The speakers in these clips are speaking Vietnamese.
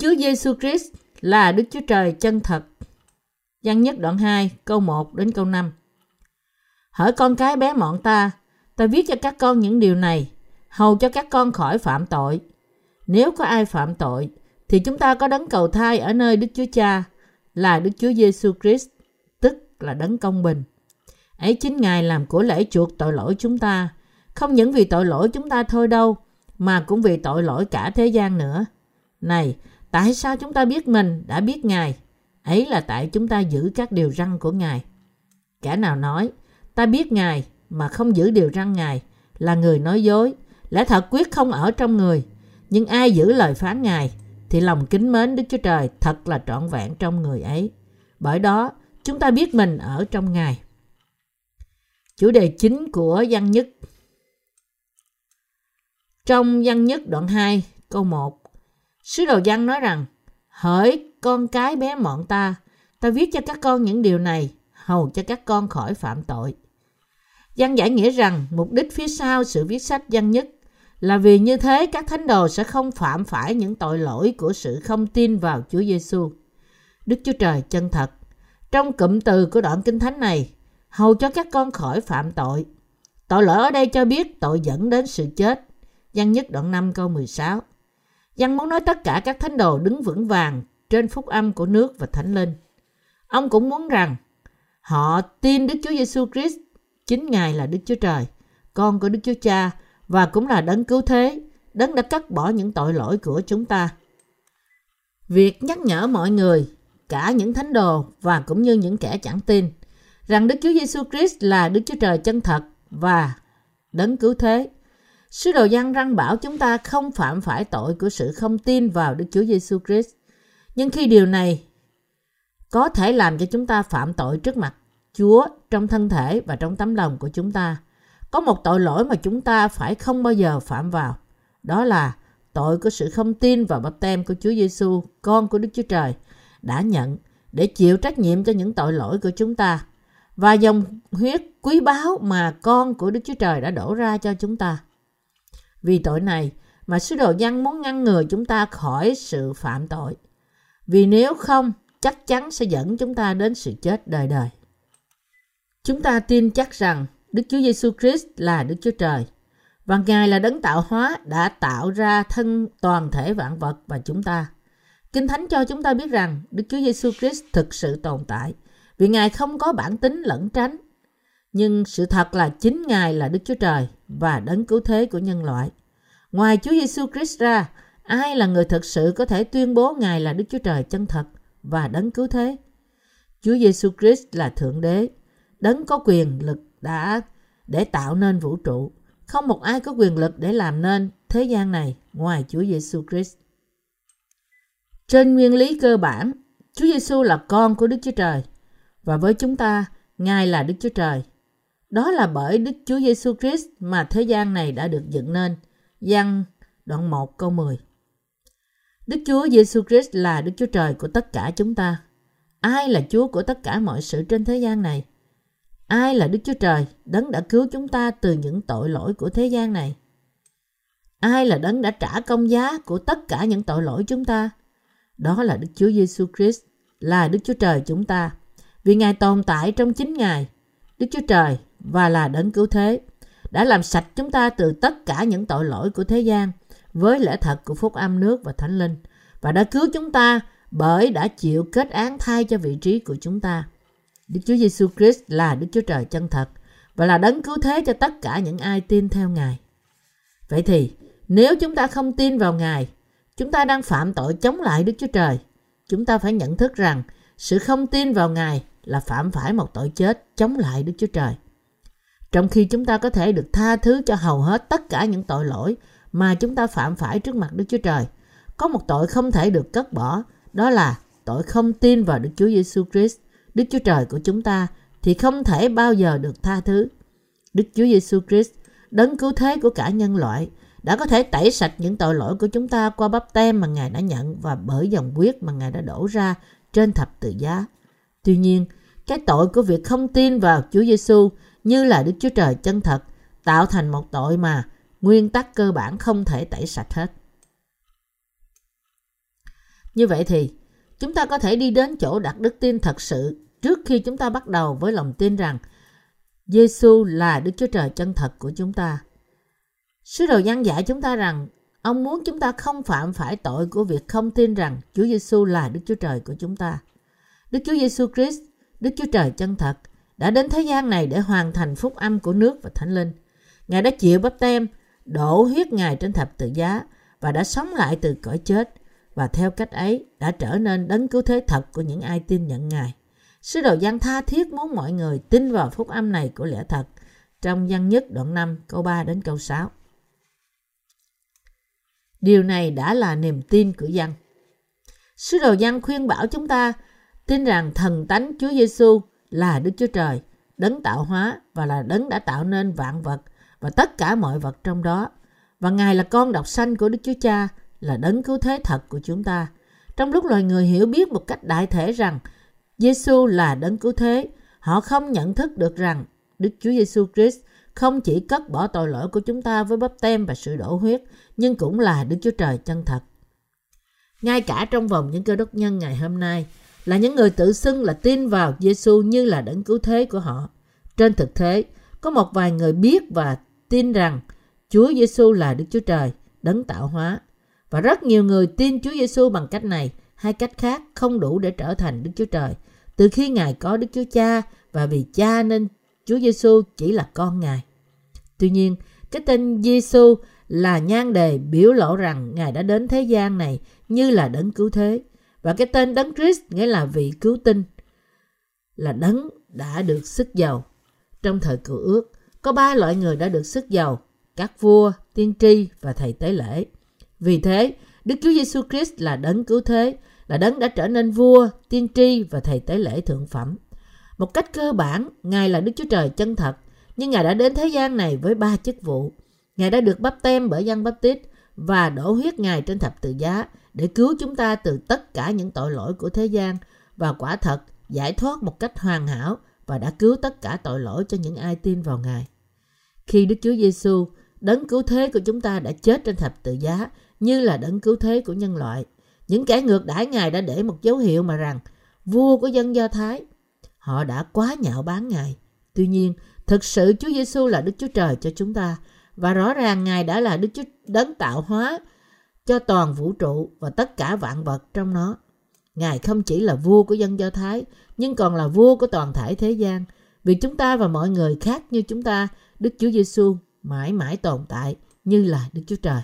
Chúa Giêsu Christ là Đức Chúa Trời chân thật. Văn nhất đoạn 2, câu 1 đến câu 5. Hỡi con cái bé mọn ta, ta viết cho các con những điều này, hầu cho các con khỏi phạm tội. Nếu có ai phạm tội, thì chúng ta có đấng cầu thai ở nơi Đức Chúa Cha, là Đức Chúa Giêsu Christ, tức là đấng công bình. Ấy chính Ngài làm của lễ chuộc tội lỗi chúng ta, không những vì tội lỗi chúng ta thôi đâu, mà cũng vì tội lỗi cả thế gian nữa. Này, tại sao chúng ta biết mình đã biết Ngài? Ấy là tại chúng ta giữ các điều răn của Ngài. Kẻ nào nói, ta biết Ngài mà không giữ điều răn Ngài là người nói dối, lẽ thật quyết không ở trong người. Nhưng ai giữ lời phán Ngài thì lòng kính mến Đức Chúa Trời thật là trọn vẹn trong người ấy. Bởi đó, chúng ta biết mình ở trong Ngài. Chủ đề chính của văn nhất Trong văn nhất đoạn 2, câu 1, Sứ đồ văn nói rằng, Hỡi con cái bé mọn ta, ta viết cho các con những điều này, hầu cho các con khỏi phạm tội. Văn giải nghĩa rằng mục đích phía sau sự viết sách văn nhất là vì như thế các thánh đồ sẽ không phạm phải những tội lỗi của sự không tin vào Chúa Giêsu. Đức Chúa Trời chân thật. Trong cụm từ của đoạn kinh thánh này, hầu cho các con khỏi phạm tội. Tội lỗi ở đây cho biết tội dẫn đến sự chết. Văn nhất đoạn 5 câu 16. Văn muốn nói tất cả các thánh đồ đứng vững vàng trên phúc âm của nước và thánh linh. Ông cũng muốn rằng họ tin Đức Chúa Giêsu Christ chính Ngài là Đức Chúa Trời, con của Đức Chúa Cha và cũng là đấng cứu thế, đấng đã cắt bỏ những tội lỗi của chúng ta. Việc nhắc nhở mọi người, cả những thánh đồ và cũng như những kẻ chẳng tin, rằng Đức Chúa Giêsu Christ là Đức Chúa Trời chân thật và đấng cứu thế. Sứ đồ Giăng răng bảo chúng ta không phạm phải tội của sự không tin vào Đức Chúa Giêsu Christ. Nhưng khi điều này có thể làm cho chúng ta phạm tội trước mặt Chúa trong thân thể và trong tấm lòng của chúng ta, có một tội lỗi mà chúng ta phải không bao giờ phạm vào. Đó là tội của sự không tin vào bắp tem của Chúa Giêsu, con của Đức Chúa Trời, đã nhận để chịu trách nhiệm cho những tội lỗi của chúng ta và dòng huyết quý báu mà con của Đức Chúa Trời đã đổ ra cho chúng ta. Vì tội này mà sứ đồ văn muốn ngăn ngừa chúng ta khỏi sự phạm tội. Vì nếu không, chắc chắn sẽ dẫn chúng ta đến sự chết đời đời. Chúng ta tin chắc rằng Đức Chúa Giêsu Christ là Đức Chúa Trời và Ngài là đấng tạo hóa đã tạo ra thân toàn thể vạn vật và chúng ta. Kinh Thánh cho chúng ta biết rằng Đức Chúa Giêsu Christ thực sự tồn tại vì Ngài không có bản tính lẫn tránh. Nhưng sự thật là chính Ngài là Đức Chúa Trời và đấng cứu thế của nhân loại. Ngoài Chúa Giêsu Christ ra, ai là người thực sự có thể tuyên bố Ngài là Đức Chúa Trời chân thật và đấng cứu thế? Chúa Giêsu Christ là thượng đế, đấng có quyền lực đã để tạo nên vũ trụ. Không một ai có quyền lực để làm nên thế gian này ngoài Chúa Giêsu Christ. Trên nguyên lý cơ bản, Chúa Giêsu là con của Đức Chúa Trời và với chúng ta, Ngài là Đức Chúa Trời. Đó là bởi Đức Chúa Giêsu Christ mà thế gian này đã được dựng nên. Giăng đoạn 1 câu 10. Đức Chúa Giêsu Christ là Đức Chúa Trời của tất cả chúng ta. Ai là Chúa của tất cả mọi sự trên thế gian này? Ai là Đức Chúa Trời, đấng đã cứu chúng ta từ những tội lỗi của thế gian này? Ai là đấng đã trả công giá của tất cả những tội lỗi chúng ta? Đó là Đức Chúa Giêsu Christ, là Đức Chúa Trời chúng ta. Vì Ngài tồn tại trong chính Ngài, Đức Chúa Trời và là đấng cứu thế, đã làm sạch chúng ta từ tất cả những tội lỗi của thế gian với lẽ thật của phúc âm nước và thánh linh và đã cứu chúng ta bởi đã chịu kết án thay cho vị trí của chúng ta. Đức Chúa Giêsu Christ là Đức Chúa Trời chân thật và là đấng cứu thế cho tất cả những ai tin theo Ngài. Vậy thì, nếu chúng ta không tin vào Ngài, chúng ta đang phạm tội chống lại Đức Chúa Trời. Chúng ta phải nhận thức rằng sự không tin vào Ngài là phạm phải một tội chết chống lại Đức Chúa Trời. Trong khi chúng ta có thể được tha thứ cho hầu hết tất cả những tội lỗi mà chúng ta phạm phải trước mặt Đức Chúa Trời, có một tội không thể được cất bỏ, đó là tội không tin vào Đức Chúa Giêsu Christ Đức Chúa Trời của chúng ta thì không thể bao giờ được tha thứ. Đức Chúa Giêsu Christ, đấng cứu thế của cả nhân loại, đã có thể tẩy sạch những tội lỗi của chúng ta qua bắp tem mà Ngài đã nhận và bởi dòng huyết mà Ngài đã đổ ra trên thập tự giá. Tuy nhiên, cái tội của việc không tin vào Chúa Giêsu như là Đức Chúa Trời chân thật tạo thành một tội mà nguyên tắc cơ bản không thể tẩy sạch hết. Như vậy thì, chúng ta có thể đi đến chỗ đặt đức tin thật sự trước khi chúng ta bắt đầu với lòng tin rằng Giêsu là Đức Chúa Trời chân thật của chúng ta. Sứ đồ gian dạy chúng ta rằng ông muốn chúng ta không phạm phải tội của việc không tin rằng Chúa Giêsu là Đức Chúa Trời của chúng ta. Đức Chúa Giêsu Christ, Đức Chúa Trời chân thật, đã đến thế gian này để hoàn thành phúc âm của nước và thánh linh. Ngài đã chịu bắp tem, đổ huyết Ngài trên thập tự giá và đã sống lại từ cõi chết và theo cách ấy đã trở nên đấng cứu thế thật của những ai tin nhận Ngài. Sứ đồ Giăng tha thiết muốn mọi người tin vào phúc âm này của lẽ thật trong văn nhất đoạn 5 câu 3 đến câu 6. Điều này đã là niềm tin của Giăng. Sứ đồ Giăng khuyên bảo chúng ta tin rằng thần tánh Chúa Giêsu là Đức Chúa Trời, đấng tạo hóa và là đấng đã tạo nên vạn vật và tất cả mọi vật trong đó. Và Ngài là con độc sanh của Đức Chúa Cha, là đấng cứu thế thật của chúng ta. Trong lúc loài người hiểu biết một cách đại thể rằng Giêsu là đấng cứu thế, họ không nhận thức được rằng Đức Chúa Giêsu Christ không chỉ cất bỏ tội lỗi của chúng ta với bắp tem và sự đổ huyết, nhưng cũng là Đức Chúa Trời chân thật. Ngay cả trong vòng những cơ đốc nhân ngày hôm nay, là những người tự xưng là tin vào Giêsu như là đấng cứu thế của họ. Trên thực tế, có một vài người biết và tin rằng Chúa Giêsu là Đức Chúa Trời, đấng tạo hóa. Và rất nhiều người tin Chúa Giêsu bằng cách này hay cách khác không đủ để trở thành Đức Chúa Trời. Từ khi Ngài có Đức Chúa Cha và vì Cha nên Chúa Giêsu chỉ là con Ngài. Tuy nhiên, cái tên Giêsu là nhan đề biểu lộ rằng Ngài đã đến thế gian này như là đấng cứu thế. Và cái tên đấng Christ nghĩa là vị cứu tinh, là đấng đã được sức giàu. Trong thời cựu ước, có ba loại người đã được sức giàu, các vua, tiên tri và thầy tế lễ. Vì thế, Đức Chúa Giêsu Christ là đấng cứu thế, là đấng đã trở nên vua, tiên tri và thầy tế lễ thượng phẩm. Một cách cơ bản, Ngài là Đức Chúa Trời chân thật, nhưng Ngài đã đến thế gian này với ba chức vụ. Ngài đã được bắp tem bởi dân bắp tít và đổ huyết Ngài trên thập tự giá để cứu chúng ta từ tất cả những tội lỗi của thế gian và quả thật giải thoát một cách hoàn hảo và đã cứu tất cả tội lỗi cho những ai tin vào Ngài. Khi Đức Chúa Giêsu, đấng cứu thế của chúng ta đã chết trên thập tự giá như là đấng cứu thế của nhân loại, những kẻ ngược đãi Ngài đã để một dấu hiệu mà rằng vua của dân Do Thái, họ đã quá nhạo báng Ngài. Tuy nhiên, thực sự Chúa Giêsu là Đức Chúa Trời cho chúng ta và rõ ràng Ngài đã là Đức Chúa đấng tạo hóa cho toàn vũ trụ và tất cả vạn vật trong nó. Ngài không chỉ là vua của dân Do Thái, nhưng còn là vua của toàn thể thế gian. Vì chúng ta và mọi người khác như chúng ta, Đức Chúa Giêsu mãi mãi tồn tại như là Đức Chúa Trời.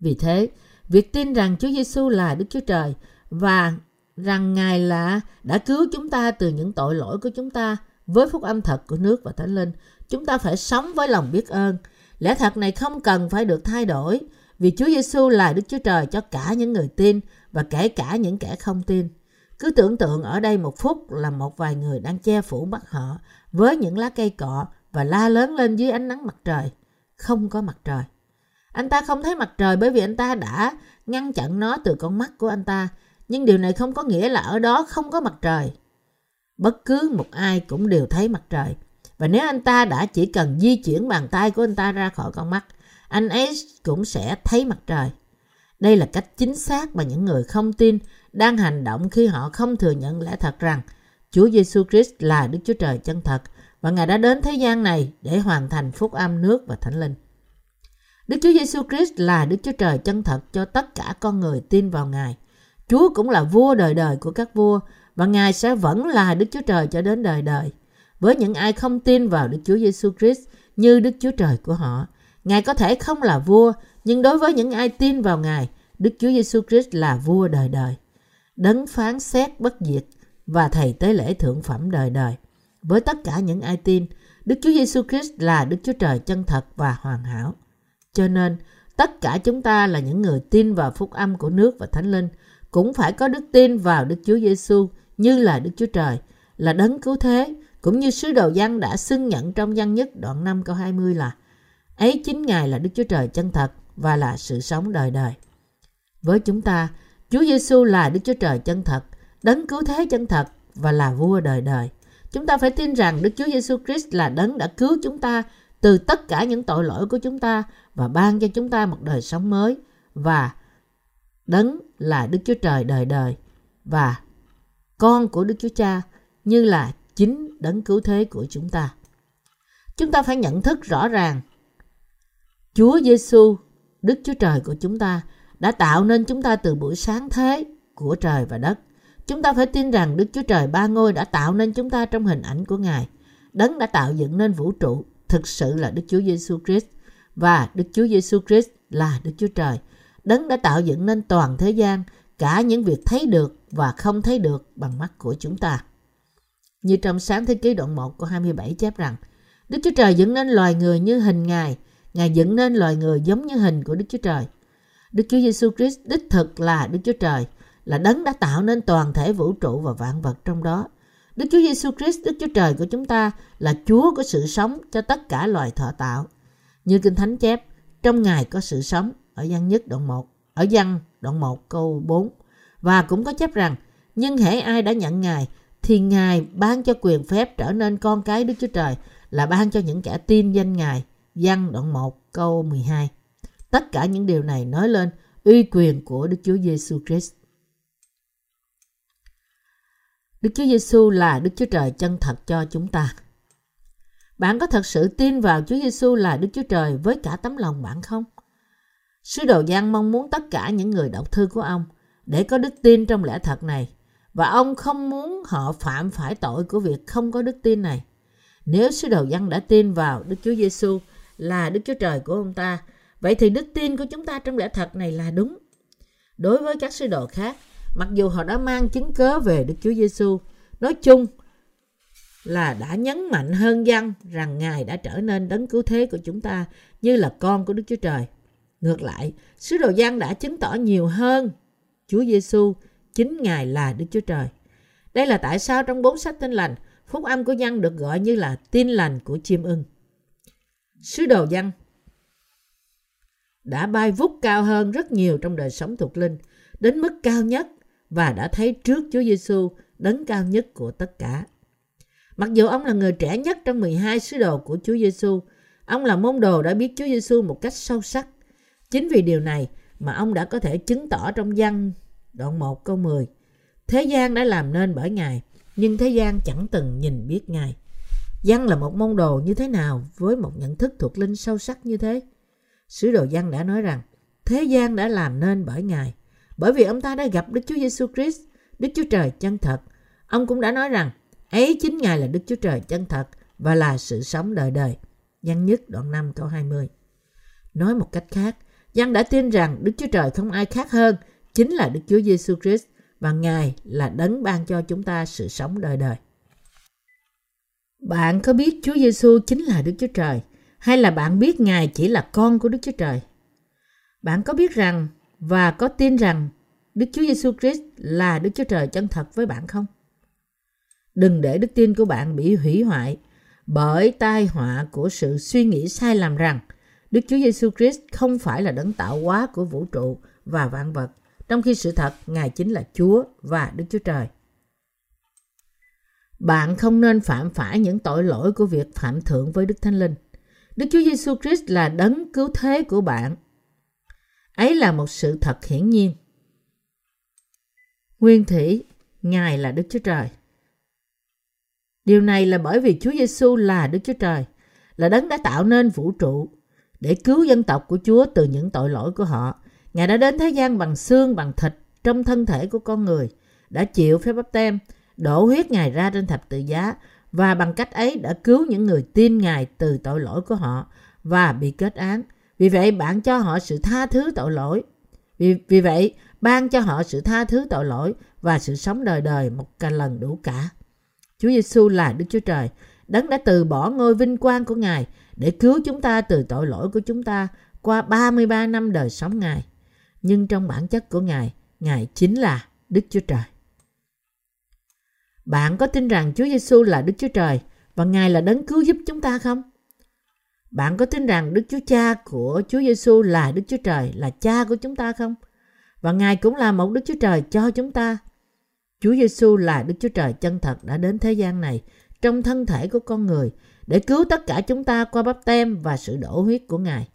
Vì thế, việc tin rằng Chúa Giêsu là Đức Chúa Trời và rằng Ngài là đã cứu chúng ta từ những tội lỗi của chúng ta với phúc âm thật của nước và Thánh Linh, chúng ta phải sống với lòng biết ơn Lẽ thật này không cần phải được thay đổi, vì Chúa Giêsu là Đức Chúa Trời cho cả những người tin và kể cả những kẻ không tin. Cứ tưởng tượng ở đây một phút là một vài người đang che phủ mắt họ với những lá cây cọ và la lớn lên dưới ánh nắng mặt trời. Không có mặt trời. Anh ta không thấy mặt trời bởi vì anh ta đã ngăn chặn nó từ con mắt của anh ta. Nhưng điều này không có nghĩa là ở đó không có mặt trời. Bất cứ một ai cũng đều thấy mặt trời. Và nếu anh ta đã chỉ cần di chuyển bàn tay của anh ta ra khỏi con mắt, anh ấy cũng sẽ thấy mặt trời. Đây là cách chính xác mà những người không tin đang hành động khi họ không thừa nhận lẽ thật rằng Chúa Giêsu Christ là Đức Chúa Trời chân thật và Ngài đã đến thế gian này để hoàn thành phúc âm nước và thánh linh. Đức Chúa Giêsu Christ là Đức Chúa Trời chân thật cho tất cả con người tin vào Ngài. Chúa cũng là vua đời đời của các vua và Ngài sẽ vẫn là Đức Chúa Trời cho đến đời đời với những ai không tin vào Đức Chúa Giêsu Christ như Đức Chúa Trời của họ. Ngài có thể không là vua, nhưng đối với những ai tin vào Ngài, Đức Chúa Giêsu Christ là vua đời đời. Đấng phán xét bất diệt và thầy tế lễ thượng phẩm đời đời. Với tất cả những ai tin, Đức Chúa Giêsu Christ là Đức Chúa Trời chân thật và hoàn hảo. Cho nên, tất cả chúng ta là những người tin vào phúc âm của nước và Thánh Linh, cũng phải có đức tin vào Đức Chúa Giêsu như là Đức Chúa Trời, là đấng cứu thế, cũng như sứ đồ văn đã xưng nhận trong văn nhất đoạn 5 câu 20 là ấy chính Ngài là Đức Chúa Trời chân thật và là sự sống đời đời. Với chúng ta, Chúa Giêsu là Đức Chúa Trời chân thật, đấng cứu thế chân thật và là vua đời đời. Chúng ta phải tin rằng Đức Chúa Giêsu Christ là đấng đã cứu chúng ta từ tất cả những tội lỗi của chúng ta và ban cho chúng ta một đời sống mới và đấng là Đức Chúa Trời đời đời và con của Đức Chúa Cha như là chính đấng cứu thế của chúng ta. Chúng ta phải nhận thức rõ ràng Chúa Giêsu, Đức Chúa Trời của chúng ta đã tạo nên chúng ta từ buổi sáng thế của trời và đất. Chúng ta phải tin rằng Đức Chúa Trời ba ngôi đã tạo nên chúng ta trong hình ảnh của Ngài. Đấng đã tạo dựng nên vũ trụ thực sự là Đức Chúa Giêsu Christ và Đức Chúa Giêsu Christ là Đức Chúa Trời. Đấng đã tạo dựng nên toàn thế gian, cả những việc thấy được và không thấy được bằng mắt của chúng ta. Như trong sáng thế ký đoạn 1 câu 27 chép rằng, Đức Chúa Trời dựng nên loài người như hình Ngài, Ngài dựng nên loài người giống như hình của Đức Chúa Trời. Đức Chúa Giêsu Christ đích thực là Đức Chúa Trời, là đấng đã tạo nên toàn thể vũ trụ và vạn vật trong đó. Đức Chúa Giêsu Christ, Đức Chúa Trời của chúng ta là Chúa của sự sống cho tất cả loài thọ tạo. Như Kinh Thánh chép, trong Ngài có sự sống ở văn nhất đoạn 1, ở văn đoạn 1 câu 4. Và cũng có chép rằng, nhưng hễ ai đã nhận Ngài thì Ngài ban cho quyền phép trở nên con cái Đức Chúa Trời là ban cho những kẻ tin danh Ngài. Văn đoạn 1 câu 12. Tất cả những điều này nói lên uy quyền của Đức Chúa Giêsu Christ. Đức Chúa Giêsu là Đức Chúa Trời chân thật cho chúng ta. Bạn có thật sự tin vào Chúa Giêsu là Đức Chúa Trời với cả tấm lòng bạn không? Sứ đồ Giăng mong muốn tất cả những người đọc thư của ông để có đức tin trong lẽ thật này và ông không muốn họ phạm phải tội của việc không có đức tin này. Nếu sứ đồ dân đã tin vào Đức Chúa Giêsu là Đức Chúa Trời của ông ta, vậy thì đức tin của chúng ta trong lẽ thật này là đúng. Đối với các sứ đồ khác, mặc dù họ đã mang chứng cớ về Đức Chúa Giêsu, nói chung là đã nhấn mạnh hơn dân rằng Ngài đã trở nên đấng cứu thế của chúng ta như là con của Đức Chúa Trời. Ngược lại, sứ đồ Giăng đã chứng tỏ nhiều hơn Chúa Giêsu chính Ngài là Đức Chúa Trời. Đây là tại sao trong bốn sách tin lành, phúc âm của dân được gọi như là tin lành của chim ưng. Sứ đồ dân đã bay vút cao hơn rất nhiều trong đời sống thuộc linh, đến mức cao nhất và đã thấy trước Chúa Giêsu đấng cao nhất của tất cả. Mặc dù ông là người trẻ nhất trong 12 sứ đồ của Chúa Giêsu, ông là môn đồ đã biết Chúa Giêsu một cách sâu sắc. Chính vì điều này mà ông đã có thể chứng tỏ trong văn đoạn 1 câu 10. Thế gian đã làm nên bởi Ngài, nhưng thế gian chẳng từng nhìn biết Ngài. Văn là một môn đồ như thế nào với một nhận thức thuộc linh sâu sắc như thế? Sứ đồ Văn đã nói rằng, thế gian đã làm nên bởi Ngài, bởi vì ông ta đã gặp Đức Chúa Giêsu Christ, Đức Chúa Trời chân thật. Ông cũng đã nói rằng, ấy chính Ngài là Đức Chúa Trời chân thật và là sự sống đời đời. Văn nhất đoạn 5 câu 20. Nói một cách khác, Văn đã tin rằng Đức Chúa Trời không ai khác hơn, chính là Đức Chúa Giêsu Christ và Ngài là đấng ban cho chúng ta sự sống đời đời. Bạn có biết Chúa Giêsu chính là Đức Chúa Trời hay là bạn biết Ngài chỉ là con của Đức Chúa Trời? Bạn có biết rằng và có tin rằng Đức Chúa Giêsu Christ là Đức Chúa Trời chân thật với bạn không? Đừng để đức tin của bạn bị hủy hoại bởi tai họa của sự suy nghĩ sai lầm rằng Đức Chúa Giêsu Christ không phải là đấng tạo hóa của vũ trụ và vạn vật, trong khi sự thật Ngài chính là Chúa và Đức Chúa Trời. Bạn không nên phạm phải những tội lỗi của việc phạm thượng với Đức Thánh Linh. Đức Chúa Giêsu Christ là đấng cứu thế của bạn. Ấy là một sự thật hiển nhiên. Nguyên thủy, Ngài là Đức Chúa Trời. Điều này là bởi vì Chúa Giêsu là Đức Chúa Trời, là đấng đã tạo nên vũ trụ để cứu dân tộc của Chúa từ những tội lỗi của họ. Ngài đã đến thế gian bằng xương, bằng thịt trong thân thể của con người, đã chịu phép báp tem, đổ huyết Ngài ra trên thập tự giá và bằng cách ấy đã cứu những người tin Ngài từ tội lỗi của họ và bị kết án. Vì vậy bạn cho họ sự tha thứ tội lỗi. Vì, vì vậy ban cho họ sự tha thứ tội lỗi và sự sống đời đời một cả lần đủ cả. Chúa Giêsu là Đức Chúa Trời, đấng đã từ bỏ ngôi vinh quang của Ngài để cứu chúng ta từ tội lỗi của chúng ta qua 33 năm đời sống Ngài. Nhưng trong bản chất của Ngài, Ngài chính là Đức Chúa Trời. Bạn có tin rằng Chúa Giêsu là Đức Chúa Trời và Ngài là đấng cứu giúp chúng ta không? Bạn có tin rằng Đức Chúa Cha của Chúa Giêsu là Đức Chúa Trời, là cha của chúng ta không? Và Ngài cũng là một Đức Chúa Trời cho chúng ta. Chúa Giêsu là Đức Chúa Trời chân thật đã đến thế gian này trong thân thể của con người để cứu tất cả chúng ta qua bắp tem và sự đổ huyết của Ngài.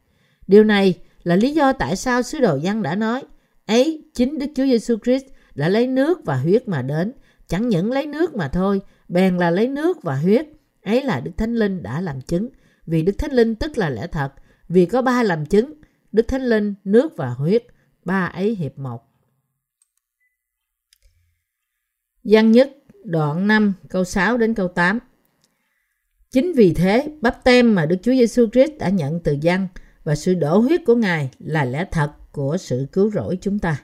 Điều này là lý do tại sao sứ đồ Giăng đã nói: Ấy, chính Đức Chúa Giêsu Christ đã lấy nước và huyết mà đến. Chẳng những lấy nước mà thôi, bèn là lấy nước và huyết. Ấy là Đức Thánh Linh đã làm chứng. Vì Đức Thánh Linh tức là lẽ thật. Vì có ba làm chứng, Đức Thánh Linh, nước và huyết. Ba ấy hiệp một. Giăng nhất đoạn 5 câu 6 đến câu 8. Chính vì thế, bắp tem mà Đức Chúa Giêsu Christ đã nhận từ Giăng và sự đổ huyết của Ngài là lẽ thật của sự cứu rỗi chúng ta.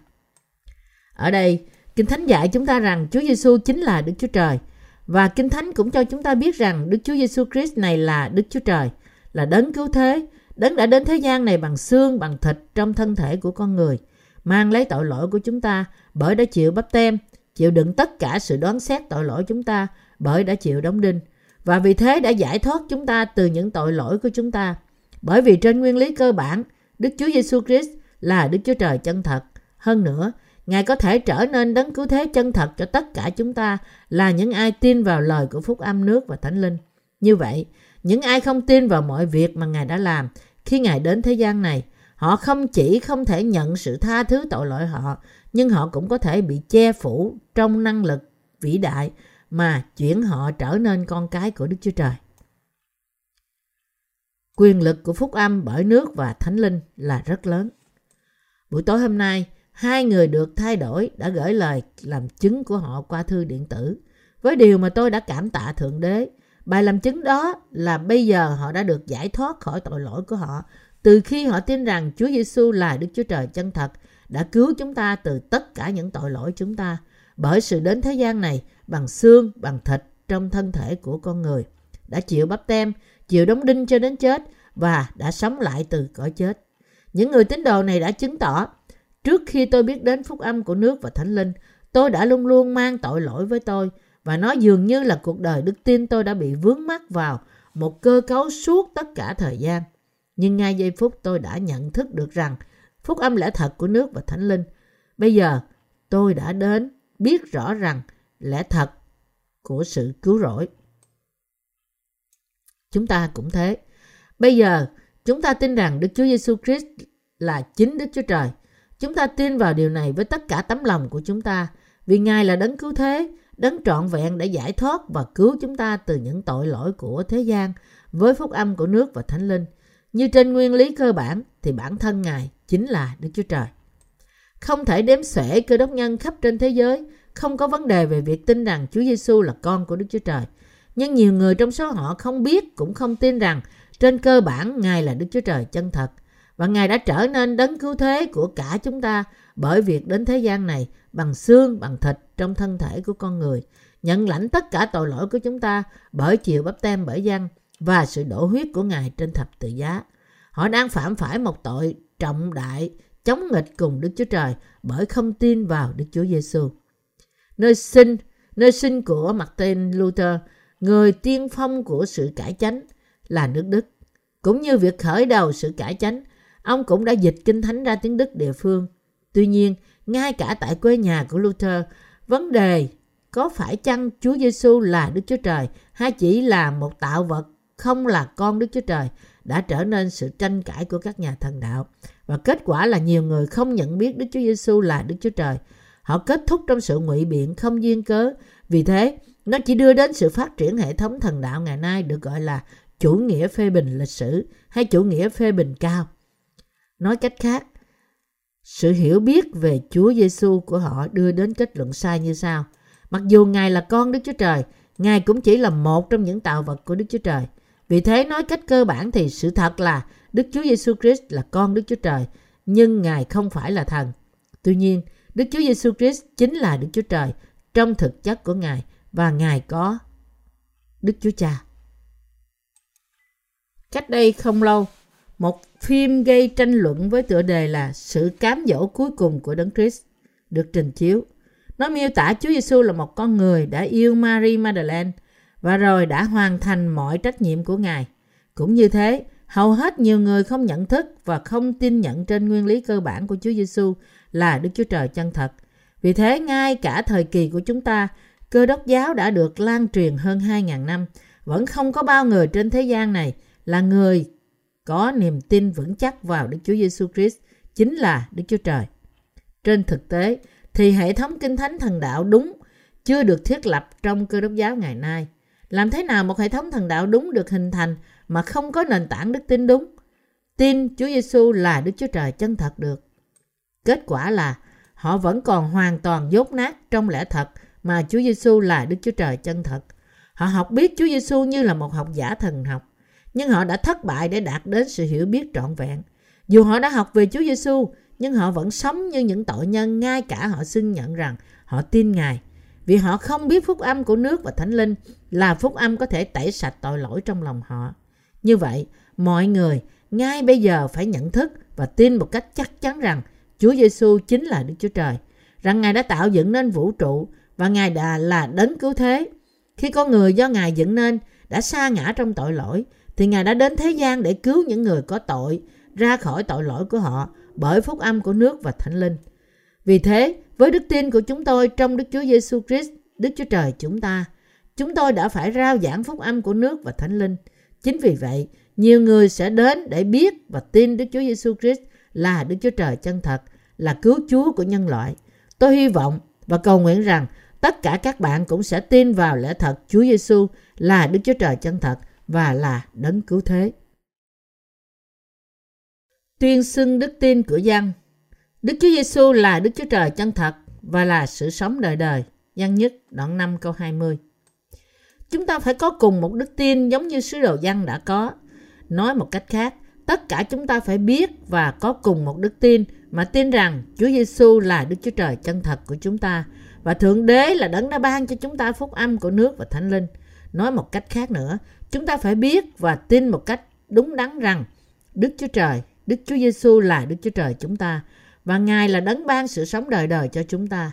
Ở đây, Kinh Thánh dạy chúng ta rằng Chúa Giêsu chính là Đức Chúa Trời và Kinh Thánh cũng cho chúng ta biết rằng Đức Chúa Giêsu Christ này là Đức Chúa Trời, là đấng cứu thế, đấng đã đến thế gian này bằng xương, bằng thịt trong thân thể của con người, mang lấy tội lỗi của chúng ta bởi đã chịu bắp tem, chịu đựng tất cả sự đoán xét tội lỗi chúng ta bởi đã chịu đóng đinh và vì thế đã giải thoát chúng ta từ những tội lỗi của chúng ta. Bởi vì trên nguyên lý cơ bản, Đức Chúa Giêsu Christ là Đức Chúa Trời chân thật. Hơn nữa, Ngài có thể trở nên đấng cứu thế chân thật cho tất cả chúng ta là những ai tin vào lời của Phúc Âm nước và Thánh Linh. Như vậy, những ai không tin vào mọi việc mà Ngài đã làm khi Ngài đến thế gian này, họ không chỉ không thể nhận sự tha thứ tội lỗi họ, nhưng họ cũng có thể bị che phủ trong năng lực vĩ đại mà chuyển họ trở nên con cái của Đức Chúa Trời. Quyền lực của phúc âm bởi nước và thánh linh là rất lớn. Buổi tối hôm nay, hai người được thay đổi đã gửi lời làm chứng của họ qua thư điện tử. Với điều mà tôi đã cảm tạ Thượng Đế, bài làm chứng đó là bây giờ họ đã được giải thoát khỏi tội lỗi của họ từ khi họ tin rằng Chúa Giêsu là Đức Chúa Trời chân thật đã cứu chúng ta từ tất cả những tội lỗi chúng ta bởi sự đến thế gian này bằng xương, bằng thịt trong thân thể của con người. Đã chịu bắp tem, chịu đóng đinh cho đến chết và đã sống lại từ cõi chết. Những người tín đồ này đã chứng tỏ, trước khi tôi biết đến phúc âm của nước và thánh linh, tôi đã luôn luôn mang tội lỗi với tôi và nó dường như là cuộc đời đức tin tôi đã bị vướng mắc vào một cơ cấu suốt tất cả thời gian. Nhưng ngay giây phút tôi đã nhận thức được rằng phúc âm lẽ thật của nước và thánh linh. Bây giờ tôi đã đến biết rõ rằng lẽ thật của sự cứu rỗi. Chúng ta cũng thế. Bây giờ, chúng ta tin rằng Đức Chúa Giêsu Christ là chính Đức Chúa Trời. Chúng ta tin vào điều này với tất cả tấm lòng của chúng ta, vì Ngài là đấng cứu thế, đấng trọn vẹn để giải thoát và cứu chúng ta từ những tội lỗi của thế gian với phúc âm của nước và thánh linh. Như trên nguyên lý cơ bản thì bản thân Ngài chính là Đức Chúa Trời. Không thể đếm xuể cơ đốc nhân khắp trên thế giới không có vấn đề về việc tin rằng Chúa Giêsu là con của Đức Chúa Trời. Nhưng nhiều người trong số họ không biết cũng không tin rằng trên cơ bản Ngài là Đức Chúa Trời chân thật và Ngài đã trở nên đấng cứu thế của cả chúng ta bởi việc đến thế gian này bằng xương, bằng thịt trong thân thể của con người, nhận lãnh tất cả tội lỗi của chúng ta bởi chiều bắp tem bởi dân và sự đổ huyết của Ngài trên thập tự giá. Họ đang phạm phải một tội trọng đại chống nghịch cùng Đức Chúa Trời bởi không tin vào Đức Chúa Giêsu nơi sinh, nơi sinh của Martin Luther, người tiên phong của sự cải chánh là nước Đức. Cũng như việc khởi đầu sự cải chánh, ông cũng đã dịch kinh thánh ra tiếng Đức địa phương. Tuy nhiên, ngay cả tại quê nhà của Luther, vấn đề có phải chăng Chúa Giêsu là Đức Chúa Trời hay chỉ là một tạo vật không là con Đức Chúa Trời đã trở nên sự tranh cãi của các nhà thần đạo. Và kết quả là nhiều người không nhận biết Đức Chúa Giêsu là Đức Chúa Trời Họ kết thúc trong sự ngụy biện không duyên cớ. Vì thế, nó chỉ đưa đến sự phát triển hệ thống thần đạo ngày nay được gọi là chủ nghĩa phê bình lịch sử hay chủ nghĩa phê bình cao. Nói cách khác, sự hiểu biết về Chúa Giêsu của họ đưa đến kết luận sai như sau. Mặc dù Ngài là con Đức Chúa Trời, Ngài cũng chỉ là một trong những tạo vật của Đức Chúa Trời. Vì thế nói cách cơ bản thì sự thật là Đức Chúa Giêsu Christ là con Đức Chúa Trời, nhưng Ngài không phải là thần. Tuy nhiên, Đức Chúa Giêsu Christ chính là Đức Chúa Trời trong thực chất của Ngài và Ngài có Đức Chúa Cha. Cách đây không lâu, một phim gây tranh luận với tựa đề là Sự cám dỗ cuối cùng của Đấng Christ được trình chiếu. Nó miêu tả Chúa Giêsu là một con người đã yêu Mary Magdalene và rồi đã hoàn thành mọi trách nhiệm của Ngài. Cũng như thế, hầu hết nhiều người không nhận thức và không tin nhận trên nguyên lý cơ bản của Chúa Giêsu là Đức Chúa Trời chân thật. Vì thế, ngay cả thời kỳ của chúng ta, cơ đốc giáo đã được lan truyền hơn 2.000 năm, vẫn không có bao người trên thế gian này là người có niềm tin vững chắc vào Đức Chúa Giêsu Christ chính là Đức Chúa Trời. Trên thực tế, thì hệ thống kinh thánh thần đạo đúng chưa được thiết lập trong cơ đốc giáo ngày nay. Làm thế nào một hệ thống thần đạo đúng được hình thành mà không có nền tảng đức tin đúng? Tin Chúa Giêsu là Đức Chúa Trời chân thật được. Kết quả là họ vẫn còn hoàn toàn dốt nát trong lẽ thật mà Chúa Giêsu là Đức Chúa Trời chân thật. Họ học biết Chúa Giêsu như là một học giả thần học, nhưng họ đã thất bại để đạt đến sự hiểu biết trọn vẹn. Dù họ đã học về Chúa Giêsu, nhưng họ vẫn sống như những tội nhân ngay cả họ xưng nhận rằng họ tin Ngài. Vì họ không biết phúc âm của nước và thánh linh là phúc âm có thể tẩy sạch tội lỗi trong lòng họ. Như vậy, mọi người ngay bây giờ phải nhận thức và tin một cách chắc chắn rằng Chúa Giêsu chính là Đức Chúa Trời, rằng Ngài đã tạo dựng nên vũ trụ và Ngài đã là đấng cứu thế. Khi con người do Ngài dựng nên đã sa ngã trong tội lỗi, thì Ngài đã đến thế gian để cứu những người có tội ra khỏi tội lỗi của họ bởi phúc âm của nước và thánh linh. Vì thế, với đức tin của chúng tôi trong Đức Chúa Giêsu Christ, Đức Chúa Trời chúng ta, chúng tôi đã phải rao giảng phúc âm của nước và thánh linh. Chính vì vậy, nhiều người sẽ đến để biết và tin Đức Chúa Giêsu Christ là Đức Chúa Trời chân thật, là cứu Chúa của nhân loại. Tôi hy vọng và cầu nguyện rằng tất cả các bạn cũng sẽ tin vào lẽ thật Chúa Giêsu là Đức Chúa Trời chân thật và là đấng cứu thế. Tuyên xưng đức tin của dân Đức Chúa Giêsu là Đức Chúa Trời chân thật và là sự sống đời đời. giăng nhất đoạn 5 câu 20 Chúng ta phải có cùng một đức tin giống như sứ đồ dân đã có. Nói một cách khác, tất cả chúng ta phải biết và có cùng một đức tin mà tin rằng Chúa Giêsu là Đức Chúa Trời chân thật của chúng ta và Thượng Đế là đấng đã ban cho chúng ta phúc âm của nước và Thánh Linh. Nói một cách khác nữa, chúng ta phải biết và tin một cách đúng đắn rằng Đức Chúa Trời, Đức Chúa Giêsu là Đức Chúa Trời chúng ta và Ngài là đấng ban sự sống đời đời cho chúng ta.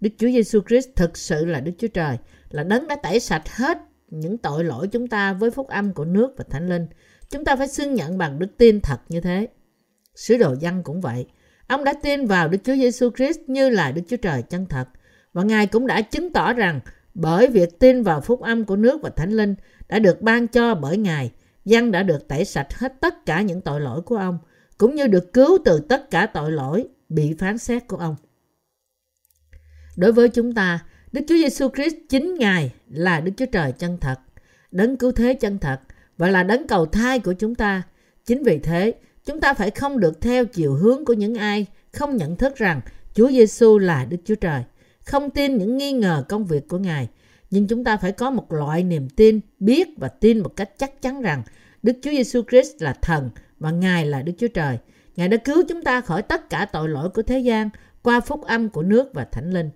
Đức Chúa Giêsu Christ thực sự là Đức Chúa Trời, là đấng đã tẩy sạch hết những tội lỗi chúng ta với phúc âm của nước và Thánh Linh. Chúng ta phải xưng nhận bằng đức tin thật như thế. Sứ đồ dân cũng vậy. Ông đã tin vào Đức Chúa Giêsu Christ như là Đức Chúa Trời chân thật. Và Ngài cũng đã chứng tỏ rằng bởi việc tin vào phúc âm của nước và Thánh Linh đã được ban cho bởi Ngài, dân đã được tẩy sạch hết tất cả những tội lỗi của ông, cũng như được cứu từ tất cả tội lỗi bị phán xét của ông. Đối với chúng ta, Đức Chúa Giêsu Christ chính Ngài là Đức Chúa Trời chân thật, đấng cứu thế chân thật và là đấng cầu thai của chúng ta. Chính vì thế, chúng ta phải không được theo chiều hướng của những ai không nhận thức rằng Chúa Giêsu là Đức Chúa Trời, không tin những nghi ngờ công việc của Ngài, nhưng chúng ta phải có một loại niềm tin, biết và tin một cách chắc chắn rằng Đức Chúa Giêsu Christ là thần và Ngài là Đức Chúa Trời. Ngài đã cứu chúng ta khỏi tất cả tội lỗi của thế gian qua phúc âm của nước và thánh linh.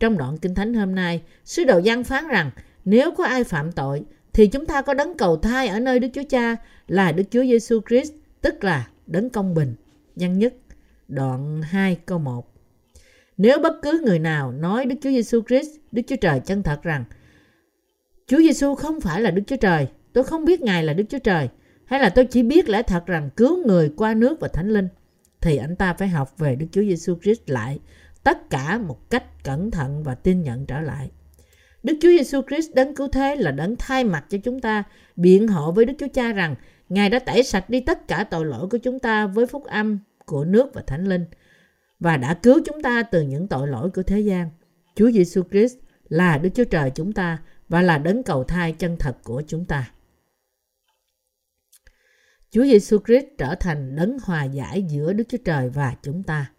Trong đoạn Kinh Thánh hôm nay, sứ đồ Giăng phán rằng nếu có ai phạm tội thì chúng ta có đấng cầu thai ở nơi Đức Chúa Cha là Đức Chúa Giêsu Christ, tức là đấng công bình. Văn nhất, đoạn 2 câu 1. Nếu bất cứ người nào nói Đức Chúa Giêsu Christ, Đức Chúa Trời chân thật rằng Chúa Giêsu không phải là Đức Chúa Trời, tôi không biết Ngài là Đức Chúa Trời, hay là tôi chỉ biết lẽ thật rằng cứu người qua nước và thánh linh, thì anh ta phải học về Đức Chúa Giêsu Christ lại tất cả một cách cẩn thận và tin nhận trở lại. Đức Chúa Giêsu Christ đấng cứu thế là đấng thay mặt cho chúng ta biện hộ với Đức Chúa Cha rằng Ngài đã tẩy sạch đi tất cả tội lỗi của chúng ta với phúc âm của nước và thánh linh và đã cứu chúng ta từ những tội lỗi của thế gian. Chúa Giêsu Christ là Đức Chúa Trời chúng ta và là đấng cầu thai chân thật của chúng ta. Chúa Giêsu Christ trở thành đấng hòa giải giữa Đức Chúa Trời và chúng ta.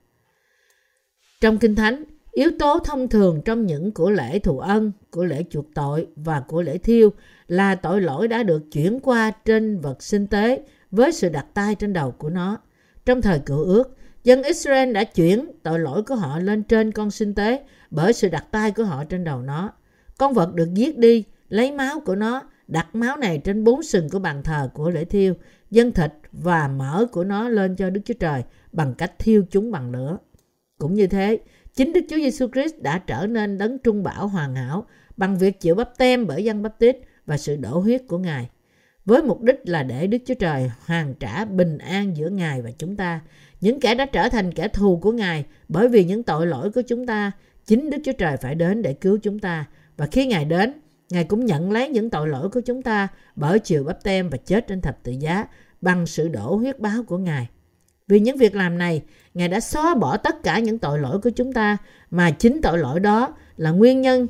Trong Kinh Thánh, yếu tố thông thường trong những của lễ thù ân, của lễ chuộc tội và của lễ thiêu là tội lỗi đã được chuyển qua trên vật sinh tế với sự đặt tay trên đầu của nó. Trong thời cựu ước, dân Israel đã chuyển tội lỗi của họ lên trên con sinh tế bởi sự đặt tay của họ trên đầu nó. Con vật được giết đi, lấy máu của nó, đặt máu này trên bốn sừng của bàn thờ của lễ thiêu, dân thịt và mỡ của nó lên cho Đức Chúa Trời bằng cách thiêu chúng bằng lửa. Cũng như thế, chính Đức Chúa Giêsu Christ đã trở nên đấng trung bảo hoàn hảo bằng việc chịu bắp tem bởi dân bắp tít và sự đổ huyết của Ngài. Với mục đích là để Đức Chúa Trời hoàn trả bình an giữa Ngài và chúng ta. Những kẻ đã trở thành kẻ thù của Ngài bởi vì những tội lỗi của chúng ta, chính Đức Chúa Trời phải đến để cứu chúng ta. Và khi Ngài đến, Ngài cũng nhận lấy những tội lỗi của chúng ta bởi chịu bắp tem và chết trên thập tự giá bằng sự đổ huyết báo của Ngài. Vì những việc làm này, Ngài đã xóa bỏ tất cả những tội lỗi của chúng ta mà chính tội lỗi đó là nguyên nhân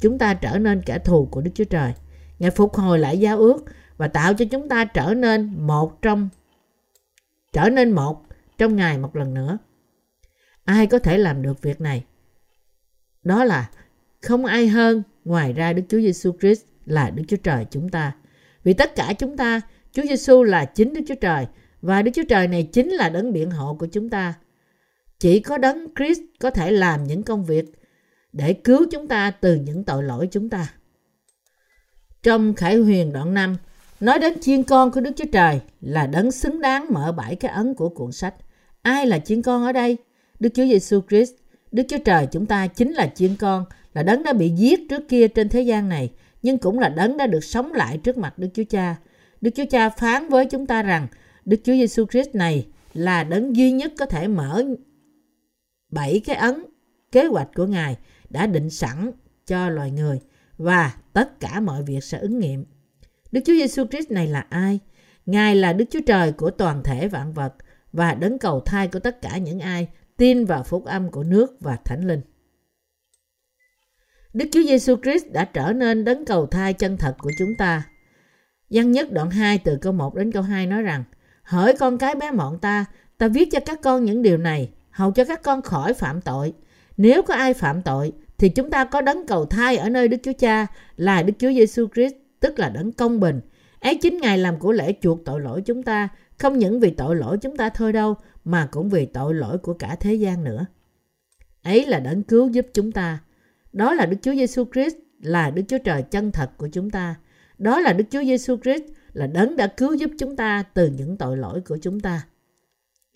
chúng ta trở nên kẻ thù của Đức Chúa Trời. Ngài phục hồi lại giao ước và tạo cho chúng ta trở nên một trong trở nên một trong Ngài một lần nữa. Ai có thể làm được việc này? Đó là không ai hơn ngoài ra Đức Chúa Giêsu Christ là Đức Chúa Trời chúng ta. Vì tất cả chúng ta, Chúa Giêsu là chính Đức Chúa Trời và Đức Chúa Trời này chính là đấng biện hộ của chúng ta. Chỉ có đấng Christ có thể làm những công việc để cứu chúng ta từ những tội lỗi chúng ta. Trong Khải Huyền đoạn 5, nói đến chiên con của Đức Chúa Trời là đấng xứng đáng mở bảy cái ấn của cuốn sách. Ai là chiên con ở đây? Đức Chúa Giêsu Christ, Đức Chúa Trời chúng ta chính là chiên con, là đấng đã bị giết trước kia trên thế gian này, nhưng cũng là đấng đã được sống lại trước mặt Đức Chúa Cha. Đức Chúa Cha phán với chúng ta rằng Đức Chúa Giêsu Christ này là đấng duy nhất có thể mở bảy cái ấn kế hoạch của Ngài đã định sẵn cho loài người và tất cả mọi việc sẽ ứng nghiệm. Đức Chúa Giêsu Christ này là ai? Ngài là Đức Chúa Trời của toàn thể vạn vật và đấng cầu thai của tất cả những ai tin vào phúc âm của nước và thánh linh. Đức Chúa Giêsu Christ đã trở nên đấng cầu thai chân thật của chúng ta. Văn nhất đoạn 2 từ câu 1 đến câu 2 nói rằng Hỡi con cái bé mọn ta, ta viết cho các con những điều này, hầu cho các con khỏi phạm tội. Nếu có ai phạm tội, thì chúng ta có đấng cầu thai ở nơi Đức Chúa Cha là Đức Chúa Giêsu Christ, tức là đấng công bình. Ấy chính Ngài làm của lễ chuộc tội lỗi chúng ta, không những vì tội lỗi chúng ta thôi đâu, mà cũng vì tội lỗi của cả thế gian nữa. Ấy là đấng cứu giúp chúng ta. Đó là Đức Chúa Giêsu Christ là Đức Chúa Trời chân thật của chúng ta. Đó là Đức Chúa Giêsu Christ là đấng đã cứu giúp chúng ta từ những tội lỗi của chúng ta.